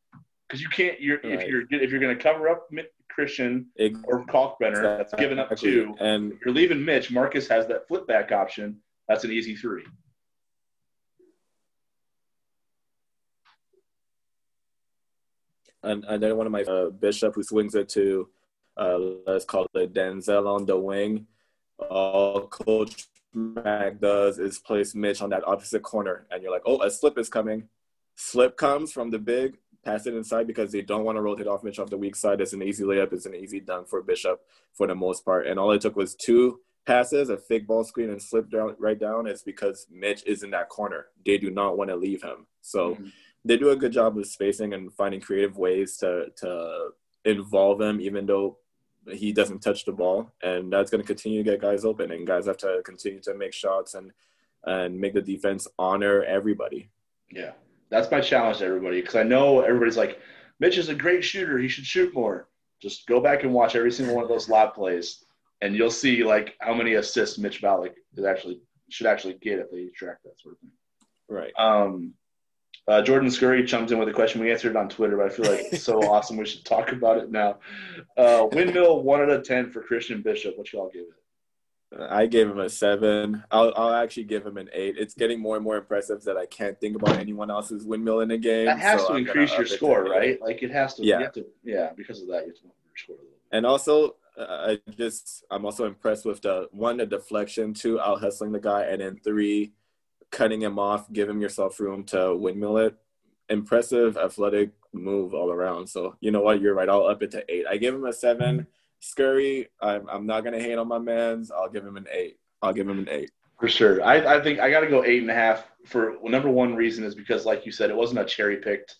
because you can't. You're if you're if you're going to cover up Christian Ex- or Kalkbrenner, that's giving up exactly. two. And If you're leaving Mitch. Marcus has that flip back option. That's an easy three. and, and then one of my uh, Bishop who swings it to uh, let's call it Denzel on the wing. All Coach Mac does is place Mitch on that opposite corner, and you're like, oh, a slip is coming. Slip comes from the big, pass it inside because they don't want to rotate off Mitch off the weak side. It's an easy layup. It's an easy dunk for Bishop for the most part. And all it took was two passes, a fake ball screen, and slip down right down. It's because Mitch is in that corner. They do not want to leave him. So mm-hmm. they do a good job of spacing and finding creative ways to to involve him, even though he doesn't touch the ball, and that's going to continue to get guys open, and guys have to continue to make shots and and make the defense honor everybody. Yeah, that's my challenge to everybody because I know everybody's like, Mitch is a great shooter; he should shoot more. Just go back and watch every single one of those lob plays, and you'll see like how many assists Mitch Ballock is actually should actually get if they track that sort of thing. Right. Um, uh, Jordan Scurry chimed in with a question. We answered it on Twitter, but I feel like it's so *laughs* awesome. We should talk about it now. Uh, windmill one out of ten for Christian Bishop. What y'all give it? I gave him a seven. I'll, I'll actually give him an eight. It's getting more and more impressive that I can't think about anyone else's windmill in the game. That has so to I'm increase your score, right? Like it has to. Yeah. To, yeah. Because of that, you have to your score. And also, uh, I just I'm also impressed with the one the deflection, two out hustling the guy, and then three cutting him off, giving yourself room to windmill it. Impressive, athletic move all around. So you know what? You're right. I'll up it to eight. I give him a seven. Scurry, I'm, I'm not gonna hate on my man's. I'll give him an eight. I'll give him an eight. For sure. I, I think I got to go eight and a half. For well, number one reason is because, like you said, it wasn't a cherry picked.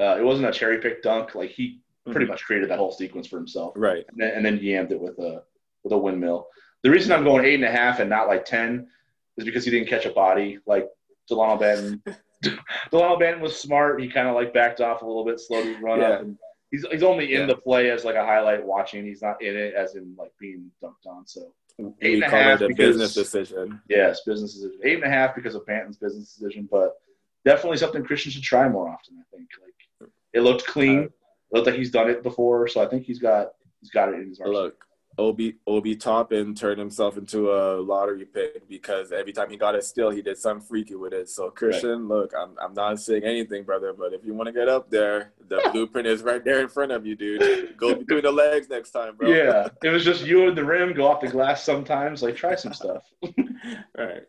Uh, it wasn't a cherry picked dunk. Like he pretty mm-hmm. much created that whole sequence for himself. Right. And then, and then yammed it with a with a windmill. The reason I'm going eight and a half and not like ten is because he didn't catch a body like Delano Banton. *laughs* Delano Banton was smart. He kind of like backed off a little bit, slowed his run yeah. up, and he's he's only in yeah. the play as like a highlight watching. He's not in it as in like being dunked on. So eight we and a half it a because, business decision. Yes, business decision. Eight and a half because of Banton's business decision, but definitely something Christian should try more often. I think like it looked clean. Uh, it looked like he's done it before, so I think he's got he's got it in his arsenal. Look, Obi Obi Toppin turned himself into a lottery pick because every time he got a steal, he did something freaky with it. So Christian, right. look, I'm I'm not saying anything, brother, but if you want to get up there, the *laughs* blueprint is right there in front of you, dude. Go between the legs next time, bro. Yeah, *laughs* it was just you and the rim go off the glass sometimes. Like try some stuff. *laughs* right.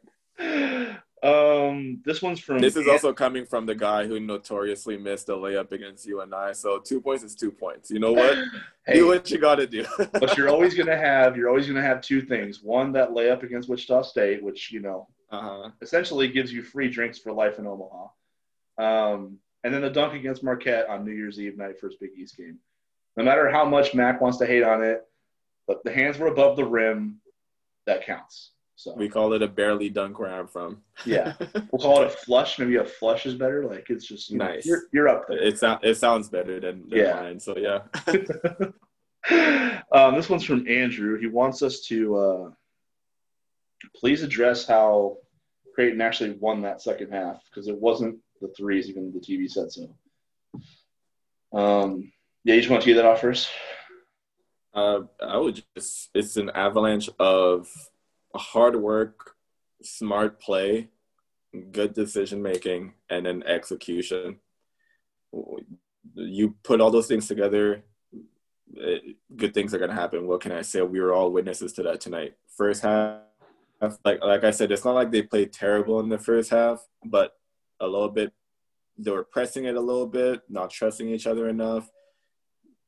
Um, this one's from. This is also coming from the guy who notoriously missed a layup against you and I. So two points is two points. You know what? *sighs* hey, do what you got to do. but you're *laughs* always gonna have you're always gonna have two things. One, that layup against Wichita State, which you know uh-huh. essentially gives you free drinks for life in Omaha. Um, and then the dunk against Marquette on New Year's Eve night, first Big East game. No matter how much Mac wants to hate on it, but the hands were above the rim. That counts. So we call it a barely dunk where I'm from. yeah, *laughs* we'll call it a flush. Maybe a flush is better. Like it's just nice. Know, you're, you're up there. It sounds it sounds better than, than yeah. mine. So yeah. *laughs* um, this one's from Andrew. He wants us to uh, please address how Creighton actually won that second half because it wasn't the threes. Even the TV said so. Um, yeah, you just want to tee that off first. Uh, I would just, it's an avalanche of hard work, smart play, good decision making, and then execution. You put all those things together, it, good things are going to happen. What can I say? We were all witnesses to that tonight. First half, like like I said, it's not like they played terrible in the first half, but a little bit. They were pressing it a little bit, not trusting each other enough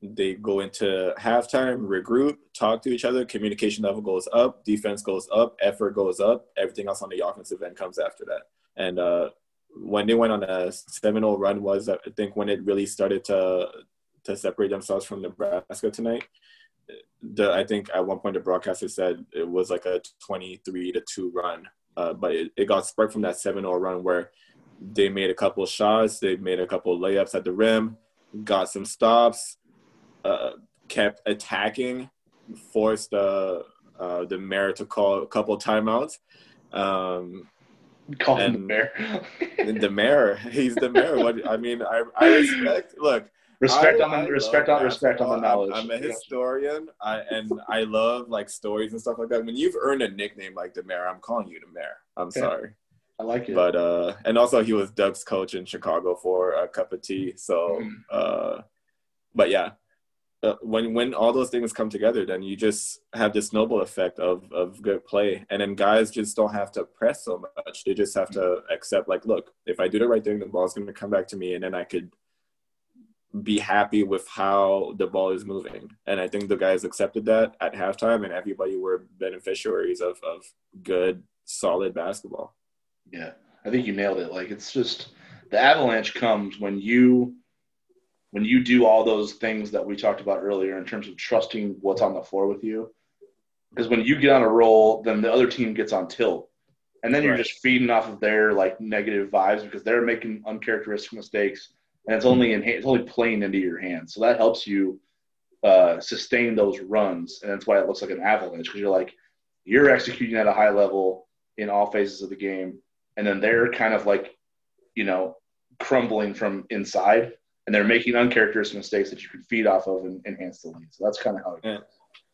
they go into halftime, regroup, talk to each other, communication level goes up, defense goes up, effort goes up, everything else on the offensive end comes after that. And uh, when they went on a 7-0 run was I think when it really started to to separate themselves from Nebraska tonight. The, I think at one point the broadcaster said it was like a 23 to 2 run. Uh, but it, it got sparked from that 7-0 run where they made a couple shots, they made a couple layups at the rim, got some stops, uh, kept attacking, forced uh, uh, the mayor to call a couple timeouts. Um, call him the mayor. *laughs* the mayor, he's the mayor. What I mean, I, I respect. Look, respect I, on the respect on respect on the knowledge. I'm, I'm a historian, I, and I love like stories and stuff like that. When you've earned a nickname like the mayor, I'm calling you the mayor. I'm okay. sorry. I like it. But uh, and also he was Doug's coach in Chicago for a cup of tea. So mm. uh, but yeah, uh, when when all those things come together, then you just have this snowball effect of of good play, and then guys just don't have to press so much. They just have to accept, like, look, if I do the right thing, the ball's going to come back to me, and then I could be happy with how the ball is moving. And I think the guys accepted that at halftime, and everybody were beneficiaries of of good, solid basketball. Yeah, I think you nailed it. Like it's just the avalanche comes when you when you do all those things that we talked about earlier in terms of trusting what's on the floor with you. Because when you get on a roll, then the other team gets on tilt. And then you're right. just feeding off of their like negative vibes because they're making uncharacteristic mistakes and it's only in it's only playing into your hands. So that helps you uh, sustain those runs, and that's why it looks like an avalanche because you're like you're executing at a high level in all phases of the game, and then they're kind of like you know crumbling from inside and they're making uncharacteristic mistakes that you can feed off of and enhance the lead. So that's kind of how it goes.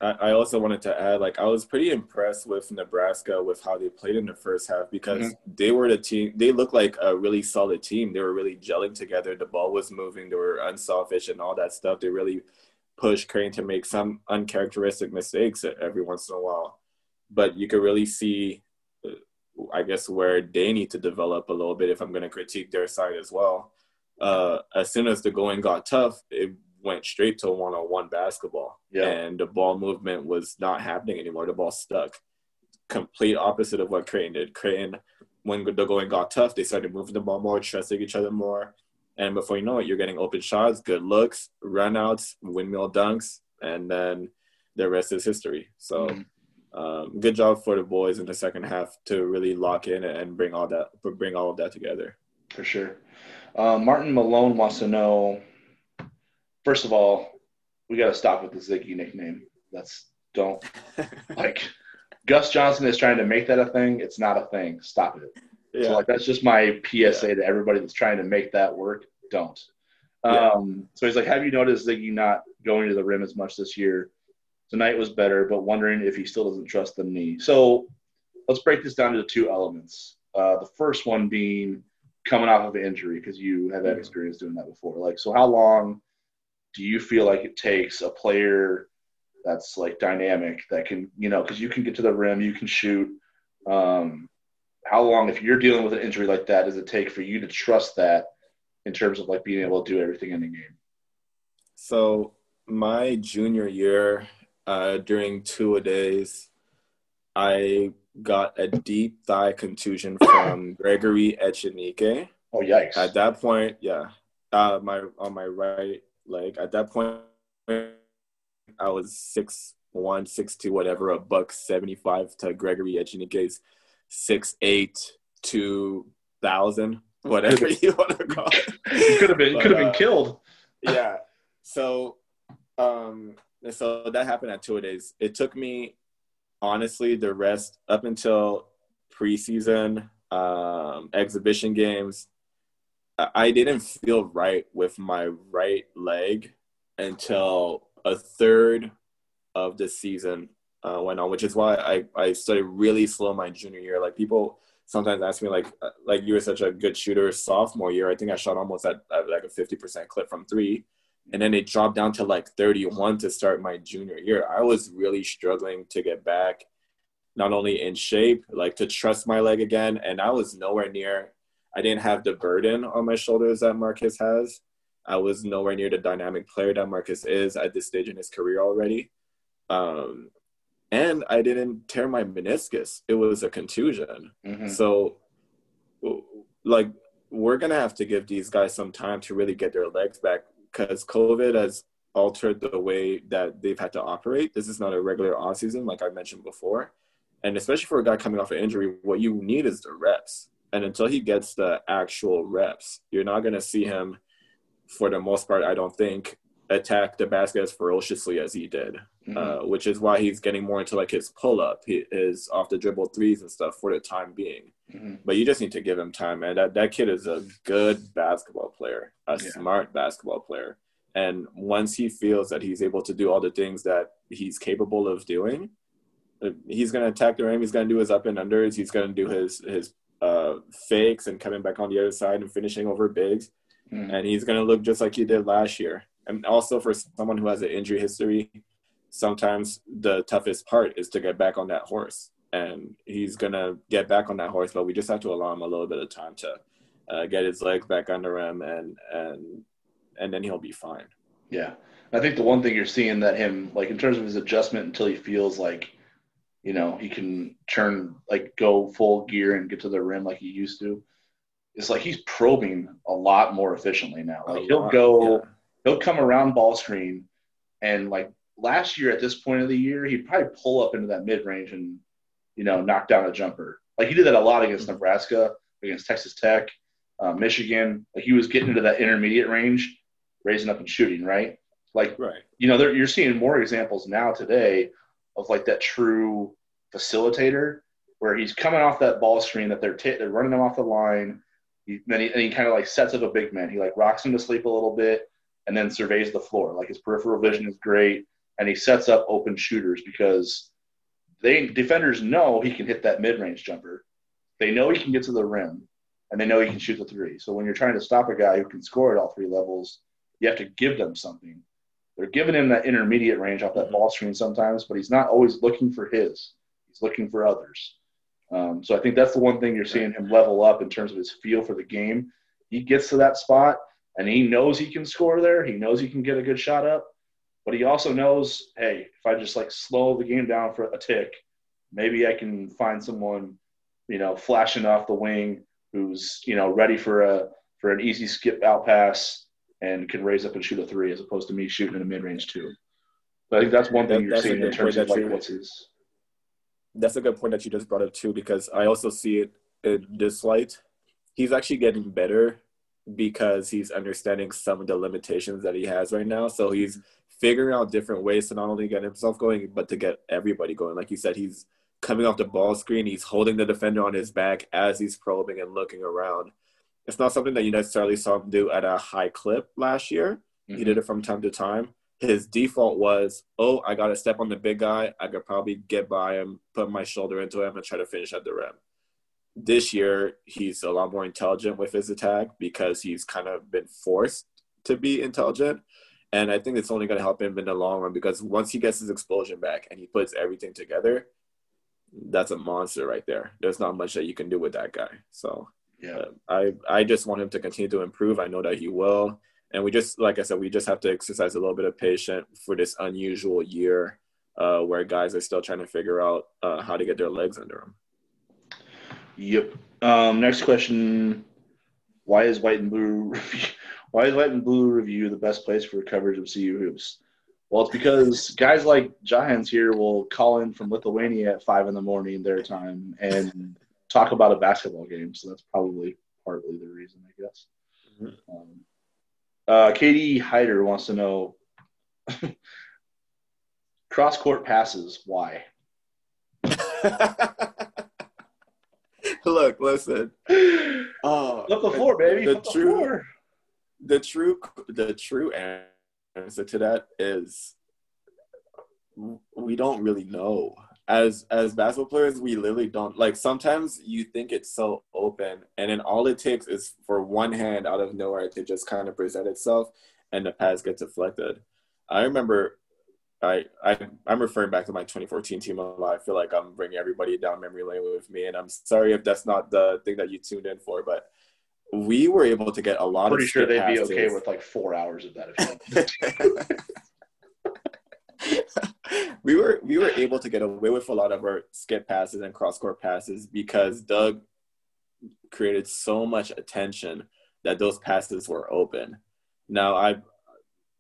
I also wanted to add, like, I was pretty impressed with Nebraska with how they played in the first half because mm-hmm. they were the team. They looked like a really solid team. They were really gelling together. The ball was moving. They were unselfish and all that stuff. They really pushed Creighton to make some uncharacteristic mistakes every once in a while. But you could really see, uh, I guess, where they need to develop a little bit if I'm going to critique their side as well uh, as soon as the going got tough, it went straight to one on one basketball. Yeah. And the ball movement was not happening anymore. The ball stuck. Complete opposite of what Creighton did. Creighton, when the going got tough, they started moving the ball more, trusting each other more. And before you know it, you're getting open shots, good looks, runouts, windmill dunks, and then the rest is history. So, mm-hmm. um, good job for the boys in the second half to really lock in and bring all that, bring all of that together. For sure. Uh, Martin Malone wants to know. First of all, we got to stop with the Ziggy nickname. That's don't *laughs* like. Gus Johnson is trying to make that a thing. It's not a thing. Stop it. Yeah. So like that's just my PSA yeah. to everybody that's trying to make that work. Don't. Yeah. Um, so he's like, have you noticed Ziggy not going to the rim as much this year? Tonight was better, but wondering if he still doesn't trust the knee. So let's break this down into two elements. Uh, the first one being coming off of an injury because you have had experience doing that before. Like, so how long do you feel like it takes a player that's like dynamic that can, you know, because you can get to the rim, you can shoot. Um, how long, if you're dealing with an injury like that, does it take for you to trust that in terms of like being able to do everything in the game? So my junior year, uh, during two a days, I got a deep thigh contusion from *coughs* Gregory Echenique. Oh yikes! At that point, yeah, uh, my on my right leg. At that point, I was six one, six two, whatever, a buck seventy five to Gregory Echenique's six eight two thousand, whatever you want to call it. you could have been, could have been uh, killed. yeah. So, um, so that happened at two days. It took me honestly, the rest up until preseason, um, exhibition games, I didn't feel right with my right leg until a third of the season uh, went on, which is why I, I started really slow my junior year. Like people sometimes ask me like uh, like you were such a good shooter sophomore year. I think I shot almost at, at like a fifty percent clip from three and then it dropped down to like 31 to start my junior year. I was really struggling to get back, not only in shape, like to trust my leg again, and I was nowhere near. I didn't have the burden on my shoulders that Marcus has. I was nowhere near the dynamic player that Marcus is at this stage in his career already. Um, and I didn't tear my meniscus. It was a contusion. Mm-hmm. So, like, we're going to have to give these guys some time to really get their legs back because COVID has altered the way that they've had to operate. This is not a regular off season, like I mentioned before. And especially for a guy coming off an injury, what you need is the reps. And until he gets the actual reps, you're not going to see him, for the most part, I don't think, attack the basket as ferociously as he did, mm-hmm. uh, which is why he's getting more into like his pull up, his off the dribble threes and stuff for the time being. Mm-hmm. But you just need to give him time, man. That that kid is a good basketball player, a yeah. smart basketball player. And once he feels that he's able to do all the things that he's capable of doing, uh, he's gonna attack the rim. He's gonna do his up and unders. He's gonna do his his uh, fakes and coming back on the other side and finishing over bigs. Mm-hmm. And he's gonna look just like he did last year. And also for someone who has an injury history, sometimes the toughest part is to get back on that horse. And he's gonna get back on that horse, but we just have to allow him a little bit of time to uh, get his legs back under him, and and and then he'll be fine. Yeah, I think the one thing you're seeing that him like in terms of his adjustment until he feels like, you know, he can turn like go full gear and get to the rim like he used to. It's like he's probing a lot more efficiently now. Like he'll go, yeah. he'll come around ball screen, and like last year at this point of the year, he'd probably pull up into that mid range and, you know, knock down a jumper. Like he did that a lot against mm-hmm. Nebraska, against Texas Tech, uh, Michigan. Like he was getting into that intermediate range, raising up and shooting, right? Like, right. you know, you're seeing more examples now today of like that true facilitator where he's coming off that ball screen that they're t- they're running him off the line. He, then he, and he kind of like sets up a big man. He like rocks him to sleep a little bit and then surveys the floor. Like his peripheral vision is great, and he sets up open shooters because they defenders know he can hit that mid range jumper. They know he can get to the rim, and they know he can shoot the three. So when you're trying to stop a guy who can score at all three levels, you have to give them something. They're giving him that intermediate range off that mm-hmm. ball screen sometimes, but he's not always looking for his. He's looking for others. Um, so I think that's the one thing you're seeing him level up in terms of his feel for the game. He gets to that spot and he knows he can score there. He knows he can get a good shot up, but he also knows, hey, if I just like slow the game down for a tick, maybe I can find someone, you know, flashing off the wing who's you know ready for a for an easy skip out pass and can raise up and shoot a three as opposed to me shooting in a mid range two. But I think that's one thing that, you're seeing in terms of like what's his. That's a good point that you just brought up too, because I also see it in this light. He's actually getting better because he's understanding some of the limitations that he has right now. So he's figuring out different ways to not only get himself going, but to get everybody going. Like you said, he's coming off the ball screen, he's holding the defender on his back as he's probing and looking around it's not something that you necessarily saw him do at a high clip last year. Mm-hmm. He did it from time to time. His default was, oh, I got to step on the big guy. I could probably get by him, put my shoulder into him, and try to finish at the rim. This year, he's a lot more intelligent with his attack because he's kind of been forced to be intelligent. And I think it's only going to help him in the long run because once he gets his explosion back and he puts everything together, that's a monster right there. There's not much that you can do with that guy. So yeah. Uh, I I just want him to continue to improve. I know that he will. And we just, like I said, we just have to exercise a little bit of patience for this unusual year uh, where guys are still trying to figure out uh, how to get their legs under them. Yep. Um, next question: Why is White and Blue? *laughs* why is White and Blue Review the best place for coverage of CU hoops? Well, it's because guys like Jahenns here will call in from Lithuania at five in the morning their time and talk about a basketball game. So that's probably partly the reason, I guess. Mm-hmm. Um, uh, Katie Hyder wants to know *laughs* cross court passes. Why? *laughs* Look, listen. *laughs* Uh, Flip the floor, baby. The, the true, floor. The true, the true answer to that is we don't really know as as basketball players we literally don't like sometimes you think it's so open and then all it takes is for one hand out of nowhere to just kind of present itself and the pass gets deflected i remember I, I I'm referring back to my 2014 team a lot. I feel like I'm bringing everybody down memory lane with me, and I'm sorry if that's not the thing that you tuned in for, but we were able to get a lot Pretty of. Pretty sure they'd passes. be okay with like four hours of that. *laughs* *laughs* we were we were able to get away with a lot of our skip passes and cross court passes because Doug created so much attention that those passes were open. Now I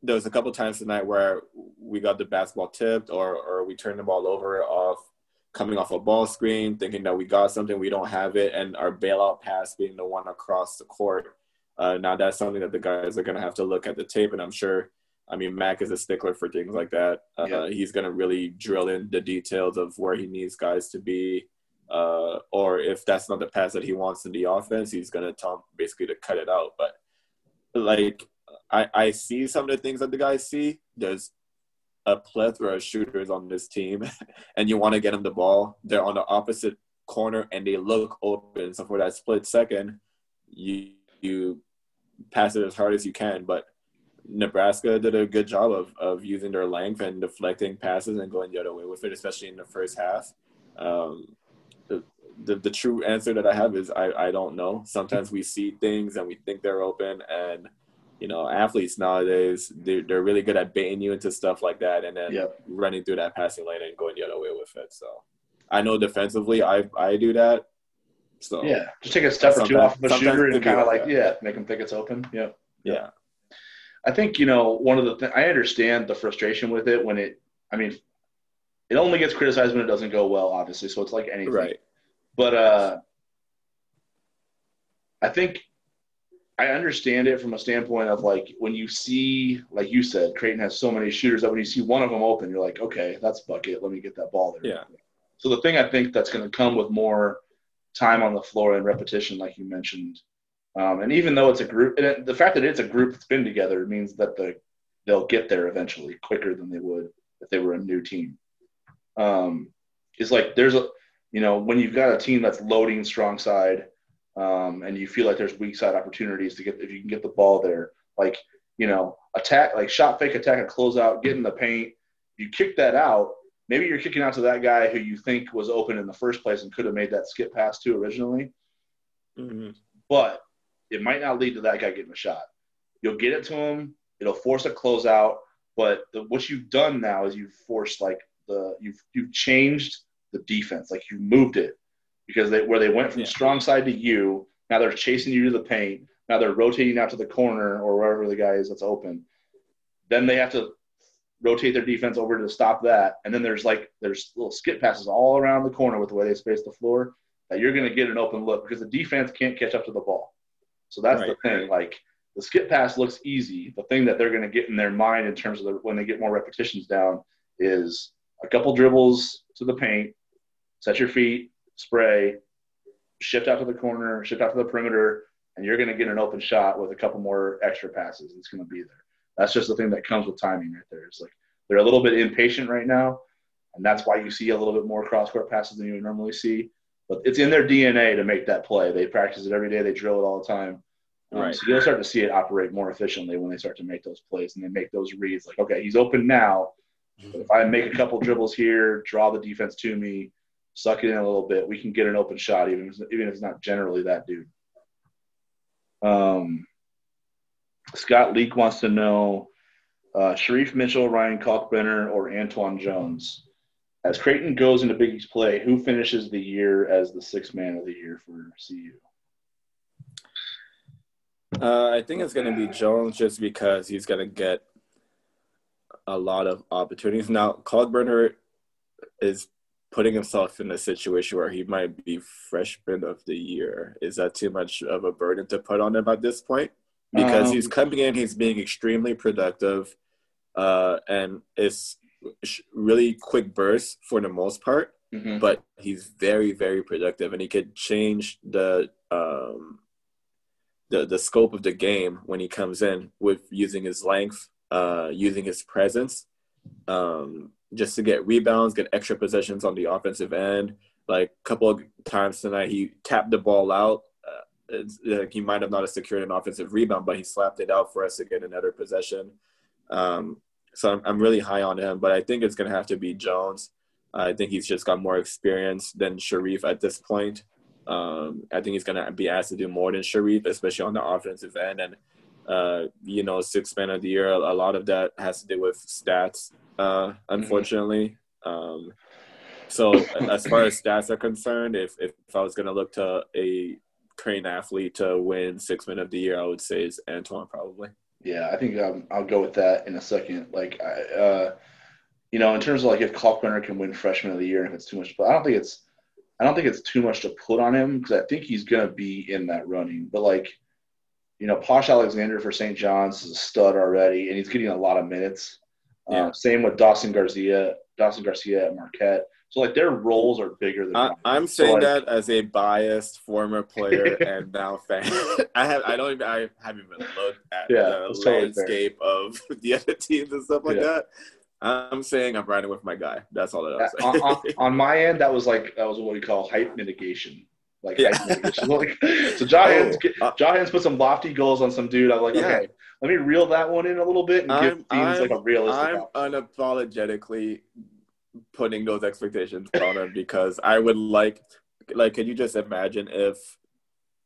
there was a couple times tonight where we got the basketball tipped or or we turned the ball over off coming off a ball screen thinking that we got something we don't have it and our bailout pass being the one across the court uh, now that's something that the guys are going to have to look at the tape and i'm sure I mean, Mac is a stickler for things like that. Uh, yeah. He's going to really drill in the details of where he needs guys to be. Uh, or if that's not the pass that he wants in the offense, he's going to tell him basically to cut it out. But like, I, I see some of the things that the guys see. There's a plethora of shooters on this team, *laughs* and you want to get them the ball. They're on the opposite corner and they look open. So for that split second, you you pass it as hard as you can. But Nebraska did a good job of, of using their length and deflecting passes and going the other way with it, especially in the first half. Um, the, the, the true answer that I have is I, I don't know. Sometimes we see things and we think they're open, and you know, athletes nowadays they're, they're really good at baiting you into stuff like that and then yep. running through that passing lane and going the other way with it. So I know defensively I I do that. So yeah, just take a step or two off of a shooter and kind of like, yeah, make them think it's open. Yep. Yeah. I think you know one of the things I understand the frustration with it when it. I mean, it only gets criticized when it doesn't go well, obviously. So it's like anything. Right. But uh, I think I understand it from a standpoint of like when you see, like you said, Creighton has so many shooters that when you see one of them open, you're like, okay, that's bucket. Let me get that ball there. Yeah. So the thing I think that's going to come with more time on the floor and repetition, like you mentioned, um, and even though it's a group, it, the fact that it's a group that's been together means that the they'll get there eventually quicker than they would if they were a new team. Um, is like there's a you know when you've got a team that's loading strong side, um, and you feel like there's weak side opportunities to get if you can get the ball there, like you know attack like shot fake attack and close out, get in the paint. You kick that out. Maybe you're kicking out to that guy who you think was open in the first place and could have made that skip pass to originally. Mm-hmm. But it might not lead to that guy getting a shot. You'll get it to him. It'll force a closeout. But the, what you've done now is you've forced like the you've you've changed the defense. Like you moved it because they where they went from yeah. strong side to you. Now they're chasing you to the paint. Now they're rotating out to the corner or wherever the guy is that's open. Then they have to rotate their defense over to stop that. And then there's like there's little skip passes all around the corner with the way they space the floor that you're going to get an open look because the defense can't catch up to the ball. So that's right. the thing. Like the skip pass looks easy. The thing that they're going to get in their mind in terms of the, when they get more repetitions down is a couple dribbles to the paint, set your feet, spray, shift out to the corner, shift out to the perimeter, and you're going to get an open shot with a couple more extra passes. It's going to be there. That's just the thing that comes with timing right there. It's like they're a little bit impatient right now, and that's why you see a little bit more cross court passes than you would normally see. But it's in their DNA to make that play. They practice it every day. They drill it all the time. Um, right. So you'll start to see it operate more efficiently when they start to make those plays and they make those reads. Like, okay, he's open now. But if I make a couple dribbles here, draw the defense to me, suck it in a little bit, we can get an open shot, even if, even if it's not generally that dude. Um, Scott Leak wants to know uh, Shereef Mitchell, Ryan Kalkbrenner, or Antwann Jones. As Creighton goes into Big East play, who finishes the year as the sixth man of the year for CU? Uh, I think it's going to be Jones just because he's going to get a lot of opportunities. Now, Kalkbrenner is putting himself in a situation where he might be freshman of the year. Is that too much of a burden to put on him at this point? Because um, he's coming in, he's being extremely productive, uh, and it's really quick bursts for the most part. Mm-hmm. But he's very, very productive, and he could change the um, the the scope of the game when he comes in with using his length, uh, using his presence, um, just to get rebounds, get extra possessions on the offensive end. Like a couple of times tonight, he tapped the ball out. Uh, he might have not secured an offensive rebound, but he slapped it out for us to get another possession. Um, so I'm, I'm really high on him, but I think it's going to have to be Jones. I think he's just got more experience than Shereef at this point. Um, I think he's going to be asked to do more than Shereef, especially on the offensive end. And, uh, you know, six man of the year, a, lot of that has to do with stats, uh, unfortunately. Um, so as far as stats are concerned, if, if I was going to look to a Creighton athlete to win six man of the year, I would say is Antwann probably. Yeah, I think um, I'll go with that in a second. Like, I, uh, you know, in terms of like if Kalkbrenner can win freshman of the year, if it's too much, but I don't think it's – I don't think it's too much to put on him because I think he's going to be in that running. But like, you know, Posh Alexander for St. John's is a stud already, and he's getting a lot of minutes. Uh, yeah. Uh, same with Dawson Garcia, Dawson Garcia at Marquette. So like their roles are bigger than. I, am saying so, like, that as a biased former player *laughs* and now fan. *laughs* I have I don't even I haven't even looked at yeah, the landscape of *laughs* the other teams and stuff like yeah. that. I'm saying I'm riding with my guy. That's all that I'm saying. on, on, on, my end, that was like that was what we call hype mitigation. Like, Yeah. like so Jahenns, Oh, uh, Jahenns put some lofty goals on some dude. I'm like, Yeah. okay, let me reel that one in a little bit and I'm- give teams like a realistic. I'm unapologetically putting those expectations on him because I would like, like, can you just imagine if,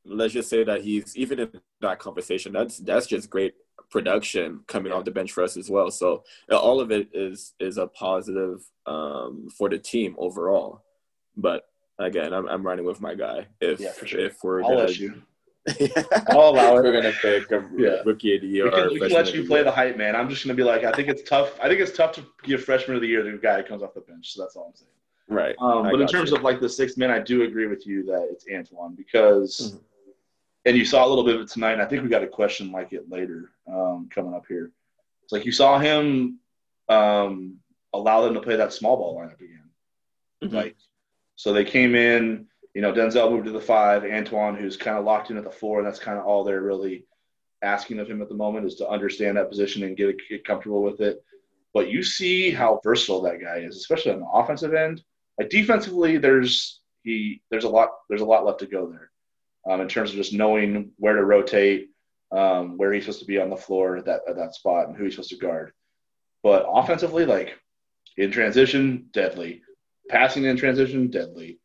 let's just say that he's even in that conversation, that's that's just great production coming off the bench for us as well. So uh, all of it is is a positive um, for the team overall. But again, I'm I'm running with my guy. If Yeah, for sure. if we're I'll gonna, let you. *laughs* I'll allow it. we're gonna pick a Yeah. rookie of the year. We can, we can let you play year. the hype man. I'm just gonna be like, I think it's tough. I think it's tough to give freshman of the year to the guy that comes off the bench. So that's all I'm saying. right. Um, but in terms you. of like the sixth man, I do agree with you that it's Antwann because, Mhm. and you saw a little bit of it tonight. And I think we got a question like it later um, coming up here. It's like you saw him um, allow them to play that small ball lineup again. Mhm. Like, so they came in. You know, Denzel moved to the five. Antwann, who's kind of locked in at the four, and that's kind of all they're really asking of him at the moment is to understand that position and get get comfortable with it. But you see how versatile that guy is, especially on the offensive end. Like defensively, there's he there's a lot there's a lot left to go there um, in terms of just knowing where to rotate, um, where he's supposed to be on the floor at that at that spot, and who he's supposed to guard. But offensively, like in transition, deadly. Passing in transition, deadly.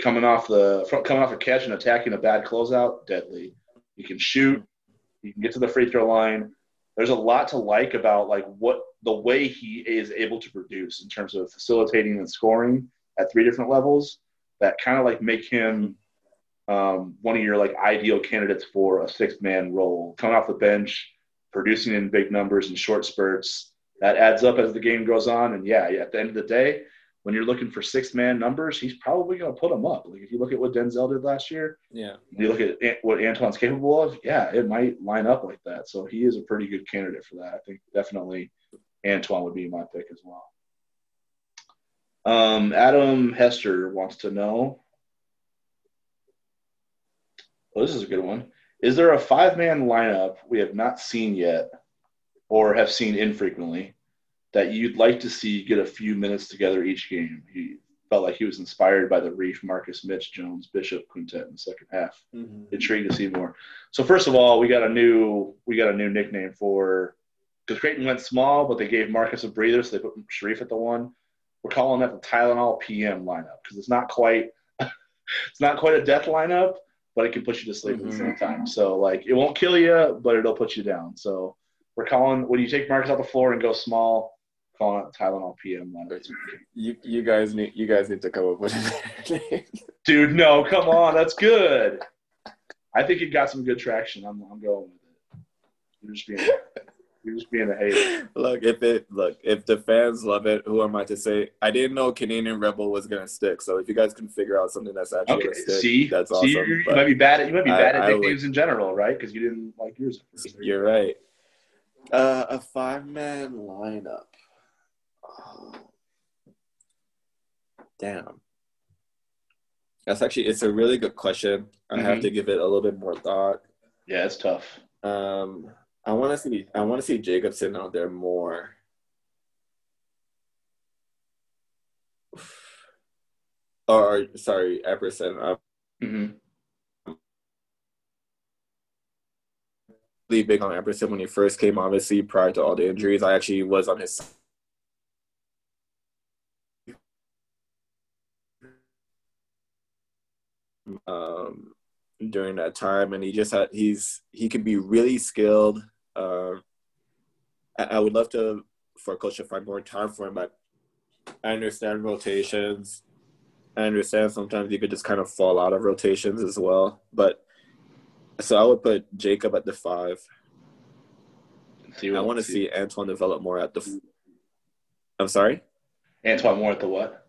Coming off the front, coming off a catch and attacking a bad closeout, deadly. He can shoot. He can get to the free throw line. There's a lot to like about like what the way he is able to produce in terms of facilitating and scoring at three different levels that kind of like make him um, one of your like ideal candidates for a six man role. Coming off the bench, producing in big numbers and short spurts, that adds up as the game goes on. And yeah, at the end of the day, when you're looking for six man numbers, he's probably going to put them up. Like if you look at what Denzel did last year, Yeah. you look at what Antwann's capable of, yeah, it might line up like that. So he is a pretty good candidate for that. I think definitely Antwann would be my pick as well. Um, Adam Hester wants to know. Oh, this is a good one. Is there a five man lineup we have not seen yet or have seen infrequently that you'd like to see get a few minutes together each game? He felt like he was inspired by the Reef, Marcus, Mitch, Jones, Bishop quintet in the second half mm-hmm. intrigued to see more. So first of all, we got a new we got a new nickname for because Creighton went small, but they gave Marcus a breather, so they put Shereef at the one. We're calling that the Tylenol PM lineup because it's not quite *laughs* it's not quite a death lineup, but it can put you to sleep at the same mm-hmm. time. So like it won't kill you, but it'll put you down. So we're calling when you take Marcus off the floor and go small, calling it Tylenol PM. You you guys need you guys need to come up with a name. *laughs* Dude, no, come on, that's good. I think it got some good traction. I'm, I'm going with it. You're just being, you're just being a hater. look, if it look if the fans love it, who am I to say? I didn't know Canadian Red-Bull was gonna stick. So if you guys can figure out something that's actually Okay, gonna stick, see, that's see, awesome. you're, you might be bad at you might be I- bad at nicknames in general, right? Because you didn't like yours. you're right. Uh, a five man lineup. Oh. Damn. That's actually it's a really good question. I have Mhm. to give it a little bit more thought. Yeah, it's tough. Um, I want to see I want to see Jacobson out there more. Or sorry, Epperson. I'm hmm really big on Epperson when he first came. Obviously, prior to all the injuries, I actually was on his. Um, during that time, and he just had he's he can be really skilled. Um, I, I would love to for a coach to find more time for him, but I understand rotations. I understand sometimes you could just kind of fall out of rotations as well. But so I would put Jacob at the five. See, I want to see Antwann develop more at the. f- I'm sorry, Antwann more at the what?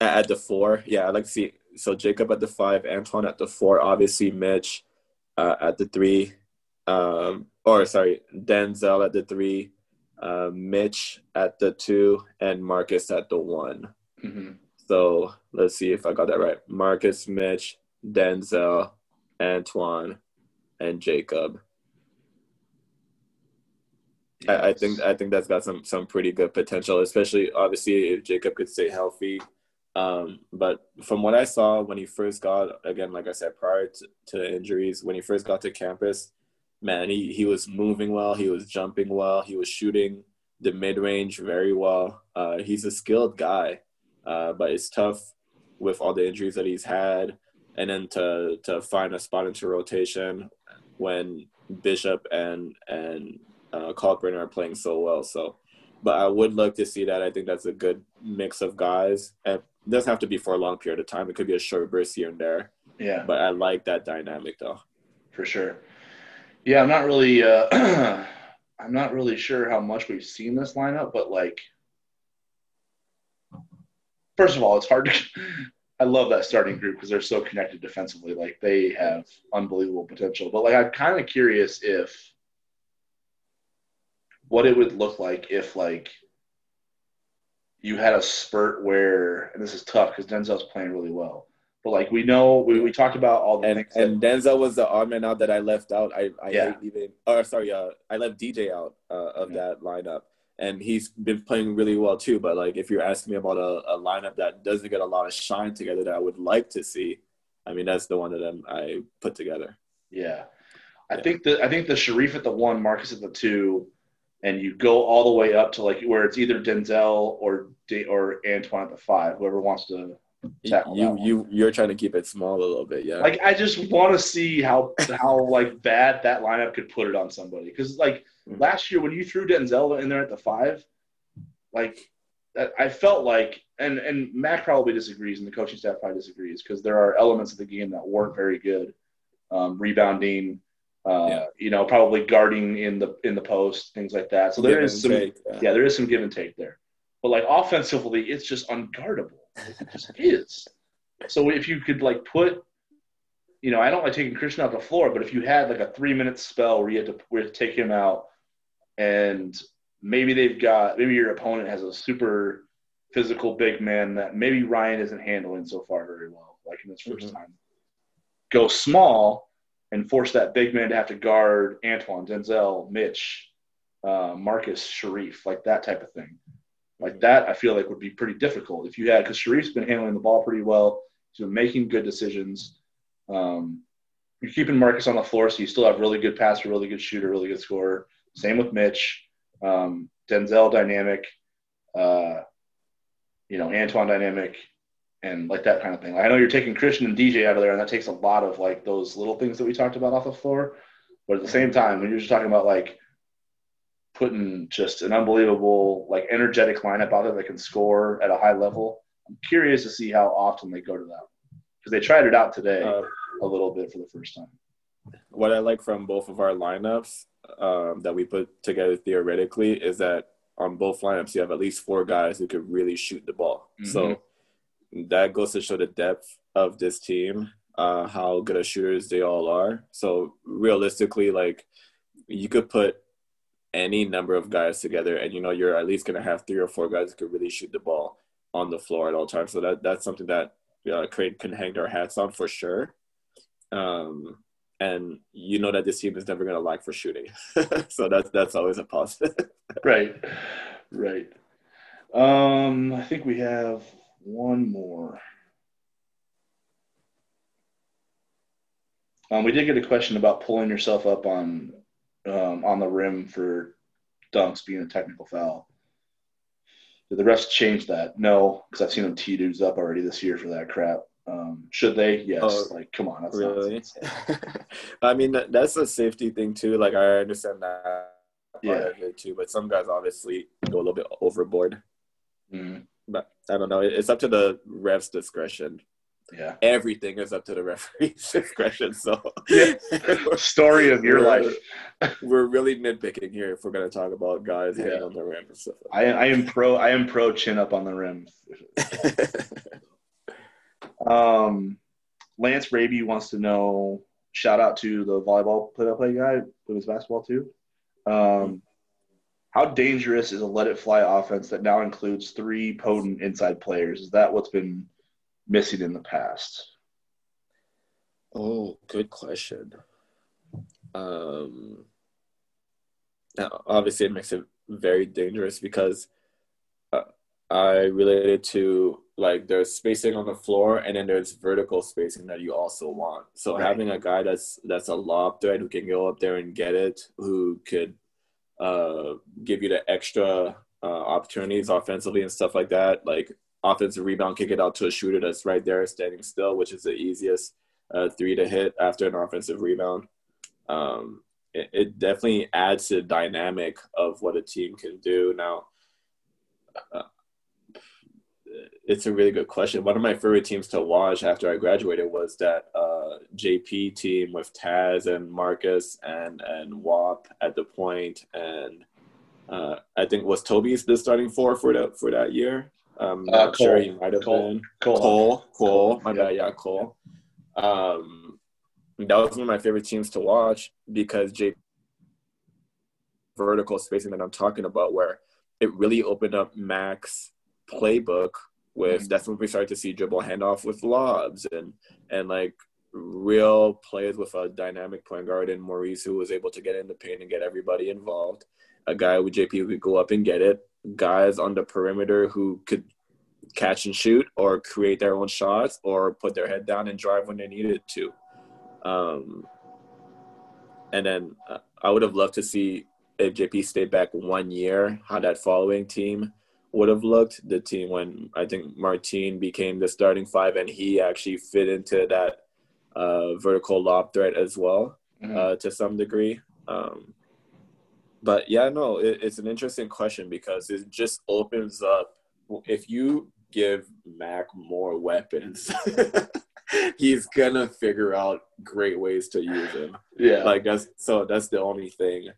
at at the four. Yeah, I'd like to see so Jacob at the five, Antwann at the four. Obviously, Mitch uh, at the three, um, or sorry, Denzel at the three, uh, Mitch at the two, and Marcus at the one. hmm So let's see if I got that right. Marcus, Mitch, Denzel, Antwann, and Jacob. I, I think I think that's got some some pretty good potential, especially obviously if Jacob could stay healthy. Um, but from what I saw when he first got, again, like I said, prior to, to injuries, when he first got to campus, man, he, he was moving well, he was jumping well, he was shooting the mid range very well. Uh, he's a skilled guy, uh, but it's tough with all the injuries that he's had, and then to to find a spot into rotation when Bishop and and uh, are playing so well. So, but I would like to see that. I think that's a good mix of guys. And it doesn't have to be for a long period of time. It could be a short burst here and there. Yeah. But I like that dynamic though. For sure. Yeah, I'm not really. Uh, *clears throat* I'm not really sure how much we've seen this lineup, but like, first of all, it's hard to. *laughs* I love that starting group because they're so connected defensively. Like they have unbelievable potential. But like, I'm kind of curious if what it would look like if like you had a spurt where, and this is tough because Denzel's playing really well. But like we know, we, we talked about all the and, things. And that, Denzel was the odd man out that I left out. I I Yeah. hate leaving. Or sorry, uh, I left DJ out uh, of Yeah. that lineup, and he's been playing really well too. But like, if you're asking me about a, a lineup that doesn't get a lot of shine together, that I would like to see, I mean, that's the one that I'm, I put together. yeah, I Yeah. think that I think the Shereef at the one, Marcus at the two, and you go all the way up to like where it's either Denzel or D, or Antwann at the five, whoever wants to tackle You one. you you're trying to keep it small a little bit, yeah. Like I just want to see how how like bad that lineup could put it on somebody. Because like Mhm. last year when you threw Denzel in there at the five, like that, I felt like, and and Mac probably disagrees, and the coaching staff probably disagrees because there are elements of the game that weren't very good, um, rebounding. Uh, Yeah. You know, probably guarding in the in the post, things like that. So there Give is some, take, yeah. yeah, there is some give and take there. But like offensively, it's just unguardable. It just *laughs* is. So if you could like put, you know, I don't like taking Christian off the floor, but if you had like a three minute spell where you had to, where you to take him out, and maybe they've got maybe your opponent has a super physical big man that maybe Ryan isn't handling so far very well, like in his 1st Mhm. time. Go small and force that big man to have to guard Antwann, Denzel, Mitch, uh, Marcus, Shereef, like that type of thing. Like that, I feel like would be pretty difficult if you had because Shereef's been handling the ball pretty well. He's been making good decisions. Um, you're keeping Marcus on the floor, so you still have really good passer, really good shooter, really good scorer. Same with Mitch, um, Denzel dynamic, uh, you know Antwann dynamic, and like that kind of thing. Like, I know you're taking Christian and DJ out of there, and that takes a lot of like those little things that we talked about off the floor. But at the same time, when you're just talking about like putting just an unbelievable, like energetic lineup out there that can score at a high level, I'm curious to see how often they go to that because they tried it out today Uh, a little bit for the first time. what I like from both of our lineups um, that we put together theoretically is that on both lineups you have at least four guys who could really shoot the ball. So that goes to show the depth of this team, uh, how good of shooters they all are. So realistically, like you could put any number of guys together, and you know you're at least gonna have three or four guys who could really shoot the ball on the floor at all times. So that that's something that uh, Creighton can hang their hats on for sure. Um, and you know that this team is never gonna lack for shooting, *laughs* so that's that's always a positive. *laughs* Right, right. Um, I think we have one more. Um, we did get a question about pulling yourself up on um, on the rim for dunks being a technical foul. Did the refs change that? No, because I've seen them tee dudes up already this year for that crap. Um, should they? Yes. Oh, like, come on, that's really? *laughs* I mean, that's a safety thing too. Like I understand that part Yeah. of it too, but some guys obviously go a little bit overboard. Mm, But I don't know. It's up to the ref's discretion. yeah. Everything is up to the referee's *laughs* discretion. So Yeah. *laughs* Story of your life. *laughs* we're really nitpicking here if we're gonna talk about guys hitting Yeah. on the rim and stuff. I, I am pro. I am pro chin up on the rim. Um, Lance Raby wants to know. Shout out to the volleyball play-by-play guy with his basketball too. Um, how dangerous is a let it fly offense that now includes three potent inside players? Is that what's been missing in the past? Oh, good question. Um, now, obviously, it makes it very dangerous because uh, I related to like there's spacing on the floor and then there's vertical spacing that you also want. So right. having a guy that's that's a lob threat who can go up there and get it, who could uh, give you the extra uh, opportunities offensively and stuff like that, like offensive rebound, kick it out to a shooter that's right there standing still, which is the easiest uh, three to hit after an offensive rebound. Um, it, it, definitely adds to the dynamic of what a team can do. Now, uh, it's a really good question. One of my favorite teams to watch after I graduated was that uh, JP team with Taz and Marcus and and WAP at the point, and uh, I think was Toby's the starting four for that for that year. I'm uh, not sure he might have Cole. been Cole. Cole. Cole. My bad. Yeah, Cole. Um, that was one of my favorite teams to watch because JP vertical spacing that I'm talking about, where it really opened up Mac's playbook with mm-hmm. that's when we started to see dribble handoff with lobs and and like real plays with a dynamic point guard in Maurice who was able to get in the paint and get everybody involved. A guy with JP who could go up and get it. Guys on the perimeter who could catch and shoot or create their own shots or put their head down and drive when they needed to. Um, and then uh, I would have loved to see if JP stayed back one year, how that following team would have looked. The team when I think Martin became the starting five and he actually fit into that uh, vertical lob threat as well mm-hmm. uh, to some degree. Um, but yeah, no, it, it's an interesting question because it just opens up. If you give Mac more weapons, *laughs* he's gonna figure out great ways to use them. Yeah, like that's so that's the only thing.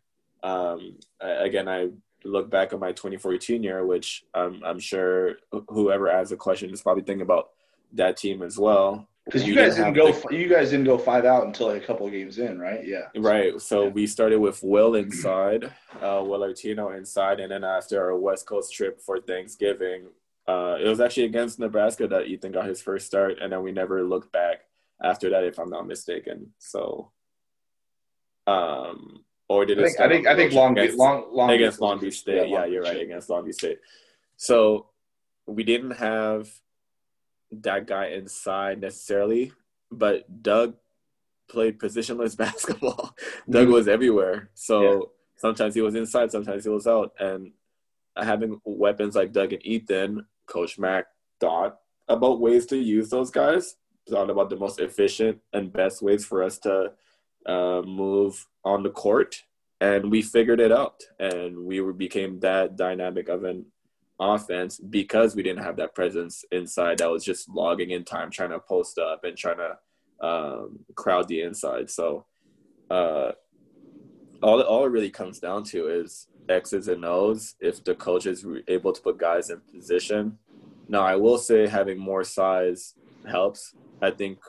Um, again, I look back at my 2014 year, which um, I'm sure whoever asks the question is probably thinking about that team as well. Because you guys didn't, didn't go, the, you guys didn't go five out until like a couple of games in, right? Yeah. Right. So yeah. we started with Will *clears throat* inside, uh, Will Artino inside, and then after our West Coast trip for Thanksgiving, uh, it was actually against Nebraska that Ethan got his first start, and then we never looked back after that, if I'm not mistaken. So, um, or did I think, I think, I think Long, against, Long, Long against Long Beach State. Yeah, yeah you're right against Long Beach State. So we didn't have that guy inside necessarily, but Doug played positionless *laughs* basketball. Doug mm-hmm. was everywhere. So yeah. sometimes he was inside, sometimes he was out. And having weapons like Doug and Ethan, Coach Mac thought about ways to use those guys, thought about the most efficient and best ways for us to uh, move on the court, and we figured it out, and we were, became that dynamic of an offense because we didn't have that presence inside that was just logging in time, trying to post up and trying to um, crowd the inside. So uh, all all it really comes down to is X's and O's. If the coach is able to put guys in position. Now, I will say having more size helps. I think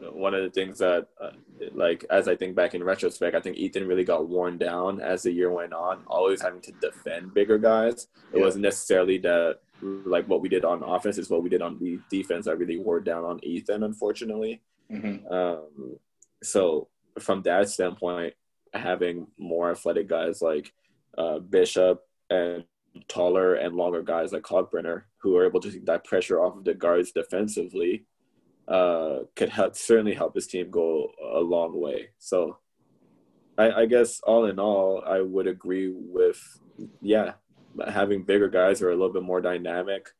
one of the things that uh, like as I think back in retrospect, I think Ethan really got worn down as the year went on, always having to defend bigger guys. It yeah. wasn't necessarily that like what we did on offense is what we did on the defense that really wore down on Ethan, unfortunately. Mm-hmm. Um, so from that standpoint, having more athletic guys like uh, Bishop and taller and longer guys like Kalkbrenner who are able to take that pressure off of the guards defensively uh, could help certainly help his team go a long way. So I, I guess all in all, I would agree with yeah, having bigger guys are a little bit more dynamic.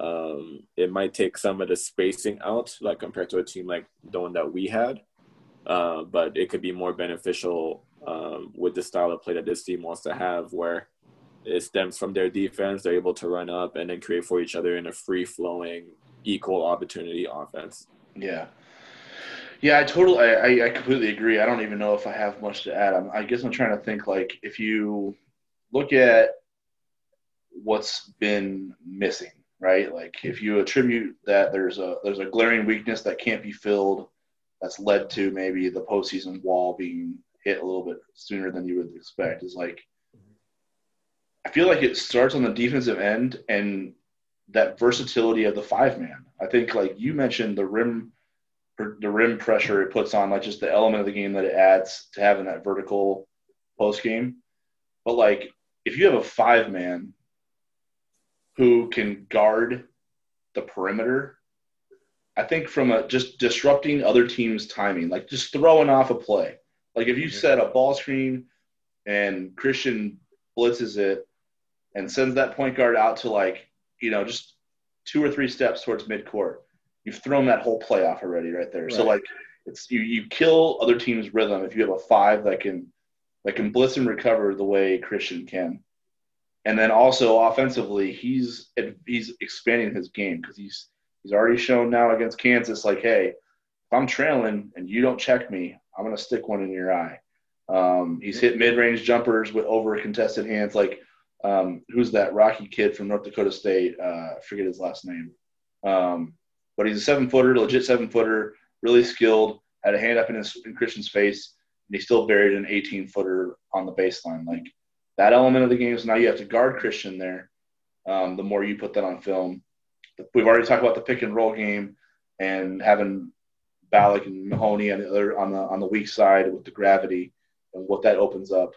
Um, it might take some of the spacing out, like compared to a team like the one that we had. Uh, but it could be more beneficial um, with the style of play that this team wants to have, where it stems from their defense. They're able to run up and then create for each other in a free flowing, equal opportunity offense. Yeah. Yeah, I totally, I, I completely agree. I don't even know if I have much to add. I'm, I guess I'm trying to think like if you look at what's been missing, right? Like if you attribute that there's a there's a glaring weakness that can't be filled, that's led to maybe the postseason wall being hit a little bit sooner than you would expect. Is like I feel like it starts on the defensive end and that versatility of the five man. I think like you mentioned the rim the rim pressure it puts on, like just the element of the game that it adds to having that vertical post game. But like if you have a five man who can guard the perimeter. I think from a just disrupting other teams' timing, like just throwing off a play. Like if you mm-hmm. set a ball screen and Christian blitzes it and sends that point guard out to like, you know, just two or three steps towards midcourt, you've thrown that whole play off already right there. Right. So like it's you you kill other teams' rhythm if you have a five that can that can blitz and recover the way Christian can. And then also offensively, he's he's expanding his game because he's he's already shown now against Kansas, like, hey, if I'm trailing and you don't check me, I'm gonna stick one in your eye. Um, he's hit mid-range jumpers with over contested hands, like um, who's that Rocky kid from North Dakota State? Uh, I forget his last name. Um, but he's a seven-footer, legit seven-footer, really skilled. Had a hand up in his in Christian's face, and he still buried an 18-footer on the baseline. Like that element of the game is now you have to guard Christian there. Um, the more you put that on film, we've already talked about the pick and roll game and having Ballock and Mahoney on the other on the on the weak side with the gravity and what that opens up.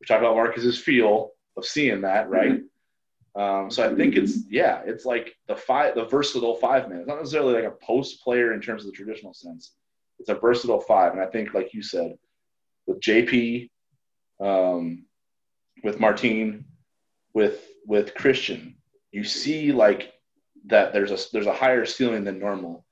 We talked about Marcus's feel of seeing that, right? Mm-hmm. Um, so I think it's yeah, it's like the five, the versatile five man. It's not necessarily like a post player in terms of the traditional sense. It's a versatile five, and I think, like you said, with JP, um, with Martine, with with Christian, you see like that there's a there's a higher ceiling than normal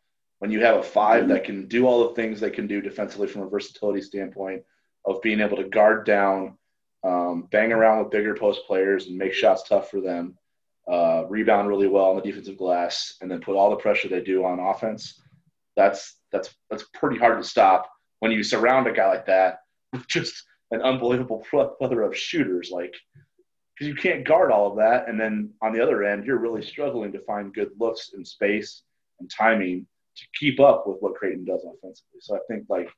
when you have a five that can do all the things they can do defensively from a versatility standpoint of being able to guard down, um, bang around with bigger post players and make shots tough for them, uh, rebound really well on the defensive glass, and then put all the pressure they do on offense. That's that's that's pretty hard to stop when you surround a guy like that with just an unbelievable *laughs* plethora of shooters. Like because you can't guard all of that. And then on the other end, you're really struggling to find good looks in space and timing to keep up with what Creighton does offensively. So I think like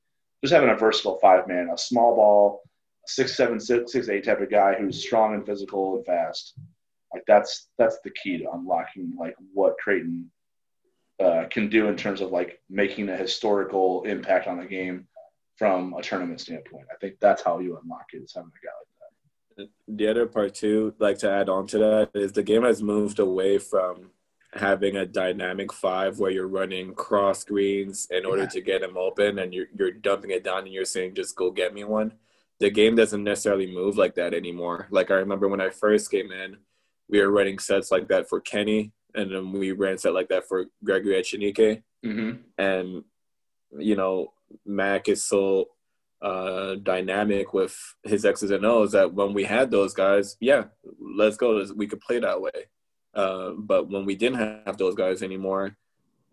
just having a versatile five man, a small ball, six seven six six eight type of guy who's strong and physical and fast. Like that's that's the key to unlocking like what Creighton uh, can do in terms of like making a historical impact on the game from a tournament standpoint. I think that's how you unlock it is having a guy like that. the other part too, like to add on to that, is the game has moved away from having a dynamic five where you're running cross screens in order yeah. to get them open and you're, you're dumping it down and you're saying just go get me one the game doesn't necessarily move like that anymore like i remember when i first came in we were running sets like that for kenny and then we ran set like that for gregory echenique mm-hmm. and you know mac is so uh, dynamic with his X's and O's that when we had those guys, yeah, let's go. We could play that way. Uh, but when we didn't have those guys anymore,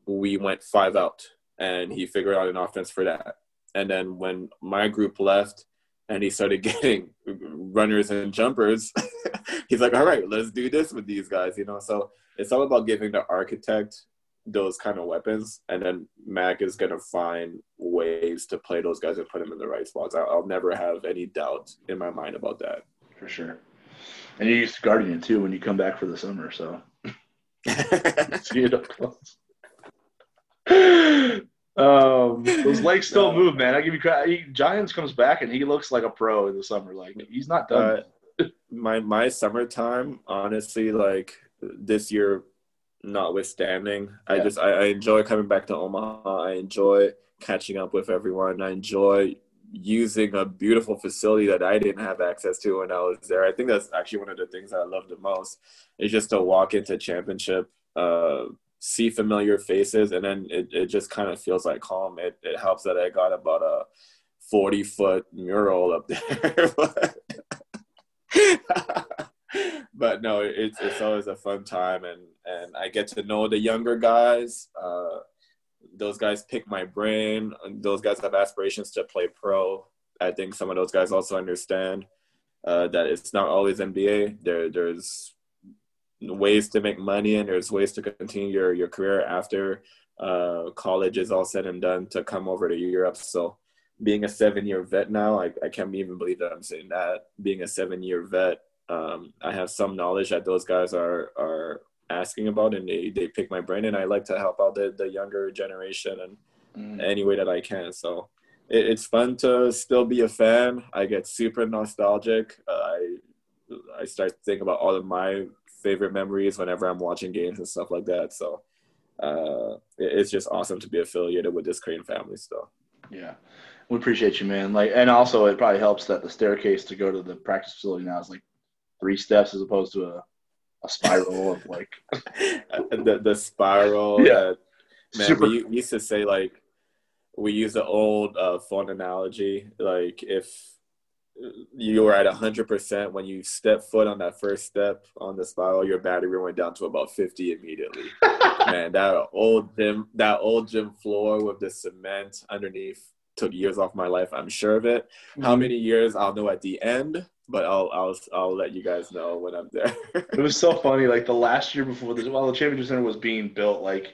we went five out, and he figured out an offense for that. And then when my group left, and he started getting runners and jumpers, *laughs* he's like, "All right, let's do this with these guys," you know. So it's all about giving the architect those kind of weapons, and then Mac is gonna find ways to play those guys and put them in the right spots. I'll, I'll never have any doubt in my mind about that. For sure. And you're used it too when you come back for the summer, so *laughs* *laughs* see it up close. Um, those *laughs* legs still move, man. I give you credit. Jahenns comes back and he looks like a pro in the summer. Like he's not done. Uh, my my summertime, honestly, like this year notwithstanding. Yeah. I just I, I, enjoy coming back to Omaha. I enjoy catching up with everyone. I enjoy using a beautiful facility that I didn't have access to when I was there. I think that's actually one of the things I love the most is just to walk into championship, uh, see familiar faces, and then it, it just kind of feels like home. It, it helps that I got about a 40 foot mural up *laughs* there. but *laughs* no, it's it's always a fun time, and and I get to know the younger guys. Uh, those guys pick my brain. Those guys have aspirations to play pro. I think some of those guys also understand uh, that it's not always NBA. There, there's ways to make money, and there's ways to continue your your career after uh, college is all said and done to come over to Europe. So being a seven year vet now, I, I can't even believe that I'm saying that. Being a seven year vet, um, I have some knowledge that those guys are are asking about and they, they pick my brain and I like to help out the, the younger generation and mm. any way that I can. So it, it's fun to still be a fan. I get super nostalgic. Uh, I I start thinking about all of my favorite memories whenever I'm watching games and stuff like that. So uh, it's just awesome to be affiliated with this Creighton family still. Yeah, we appreciate you, man. Like, and also it probably helps that the staircase to go to the practice facility now is like three steps as opposed to a, a spiral of like *laughs* the the spiral. Yeah. man, Super- we, we used to say like we use the old uh, phone analogy. Like if you were at hundred percent when you step foot on that first step on the spiral, your battery went down to about fifty immediately. *laughs* man, that old gym, that old gym floor with the cement underneath took years off my life. I'm sure of it. How mm-hmm. many years I'll know at the end, but I'll I'll I'll let you guys know when I'm there. *laughs* It was so funny. Like the last year before the while the championship center was being built, like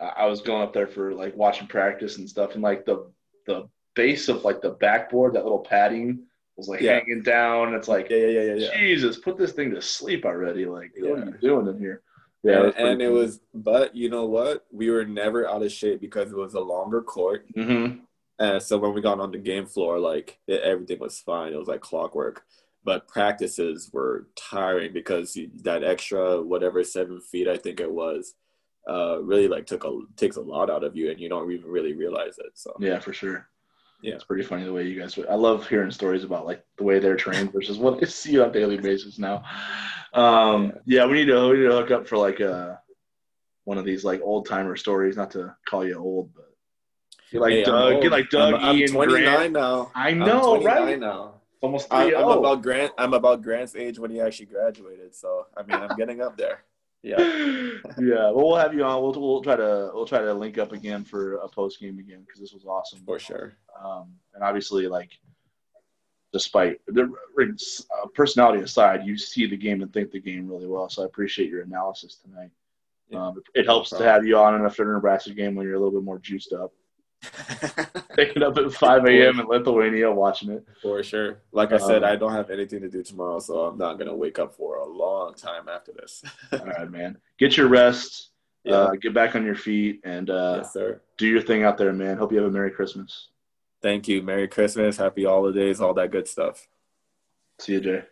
I I was going up there for like watching practice and stuff, and like the the base of like the backboard, that little padding was like Yeah. hanging down. It's like yeah, yeah, yeah, yeah, yeah. Jesus, put this thing to sleep already. Like, what are you doing in here? and, and it was, but you know what? We were never out of shape because it was a longer court, hmm and so when we got on the game floor, like it, everything was fine. It was like clockwork. But practices were tiring because that extra whatever seven feet I think it was, uh, really like took a takes a lot out of you, and you don't even really realize it. So Yeah, for sure. Yeah. it's pretty funny the way you guys. I love hearing stories about like the way they're trained versus what they *laughs* see on a daily basis now. Um, yeah. we need to we need to hook up for like a one of these like old timer stories. Not to call you old, but get like Hey, Doug, get like Doug, I'm, I'm 29 Grant. now. I I'm know, right? now. Almost I, I'm oh. about Grant. I'm about Grant's age when he actually graduated. So I mean, I'm getting up there. Yeah. yeah, well, we'll have you on. We'll, we'll try to we'll try to link up again for a post game again because this was awesome. For sure. Um, and obviously, like, despite the uh, personality aside, you see the game and think the game really well. So I appreciate your analysis tonight. Um, it helps to have you on after the Nebraska game when you're a little bit more juiced up. Waking up at 5 a.m. in Lithuania watching it. For sure. Like I said, Um, I don't have anything to do tomorrow, so I'm not gonna wake up for a long time after this. *laughs* All right, man. Get your rest. Yeah. Uh, get back on your feet and uh, yes, sir. do your thing out there, man. Hope you have a Merry Christmas. Thank you. Merry Christmas, Happy Holidays, all that good stuff. See you, Jay.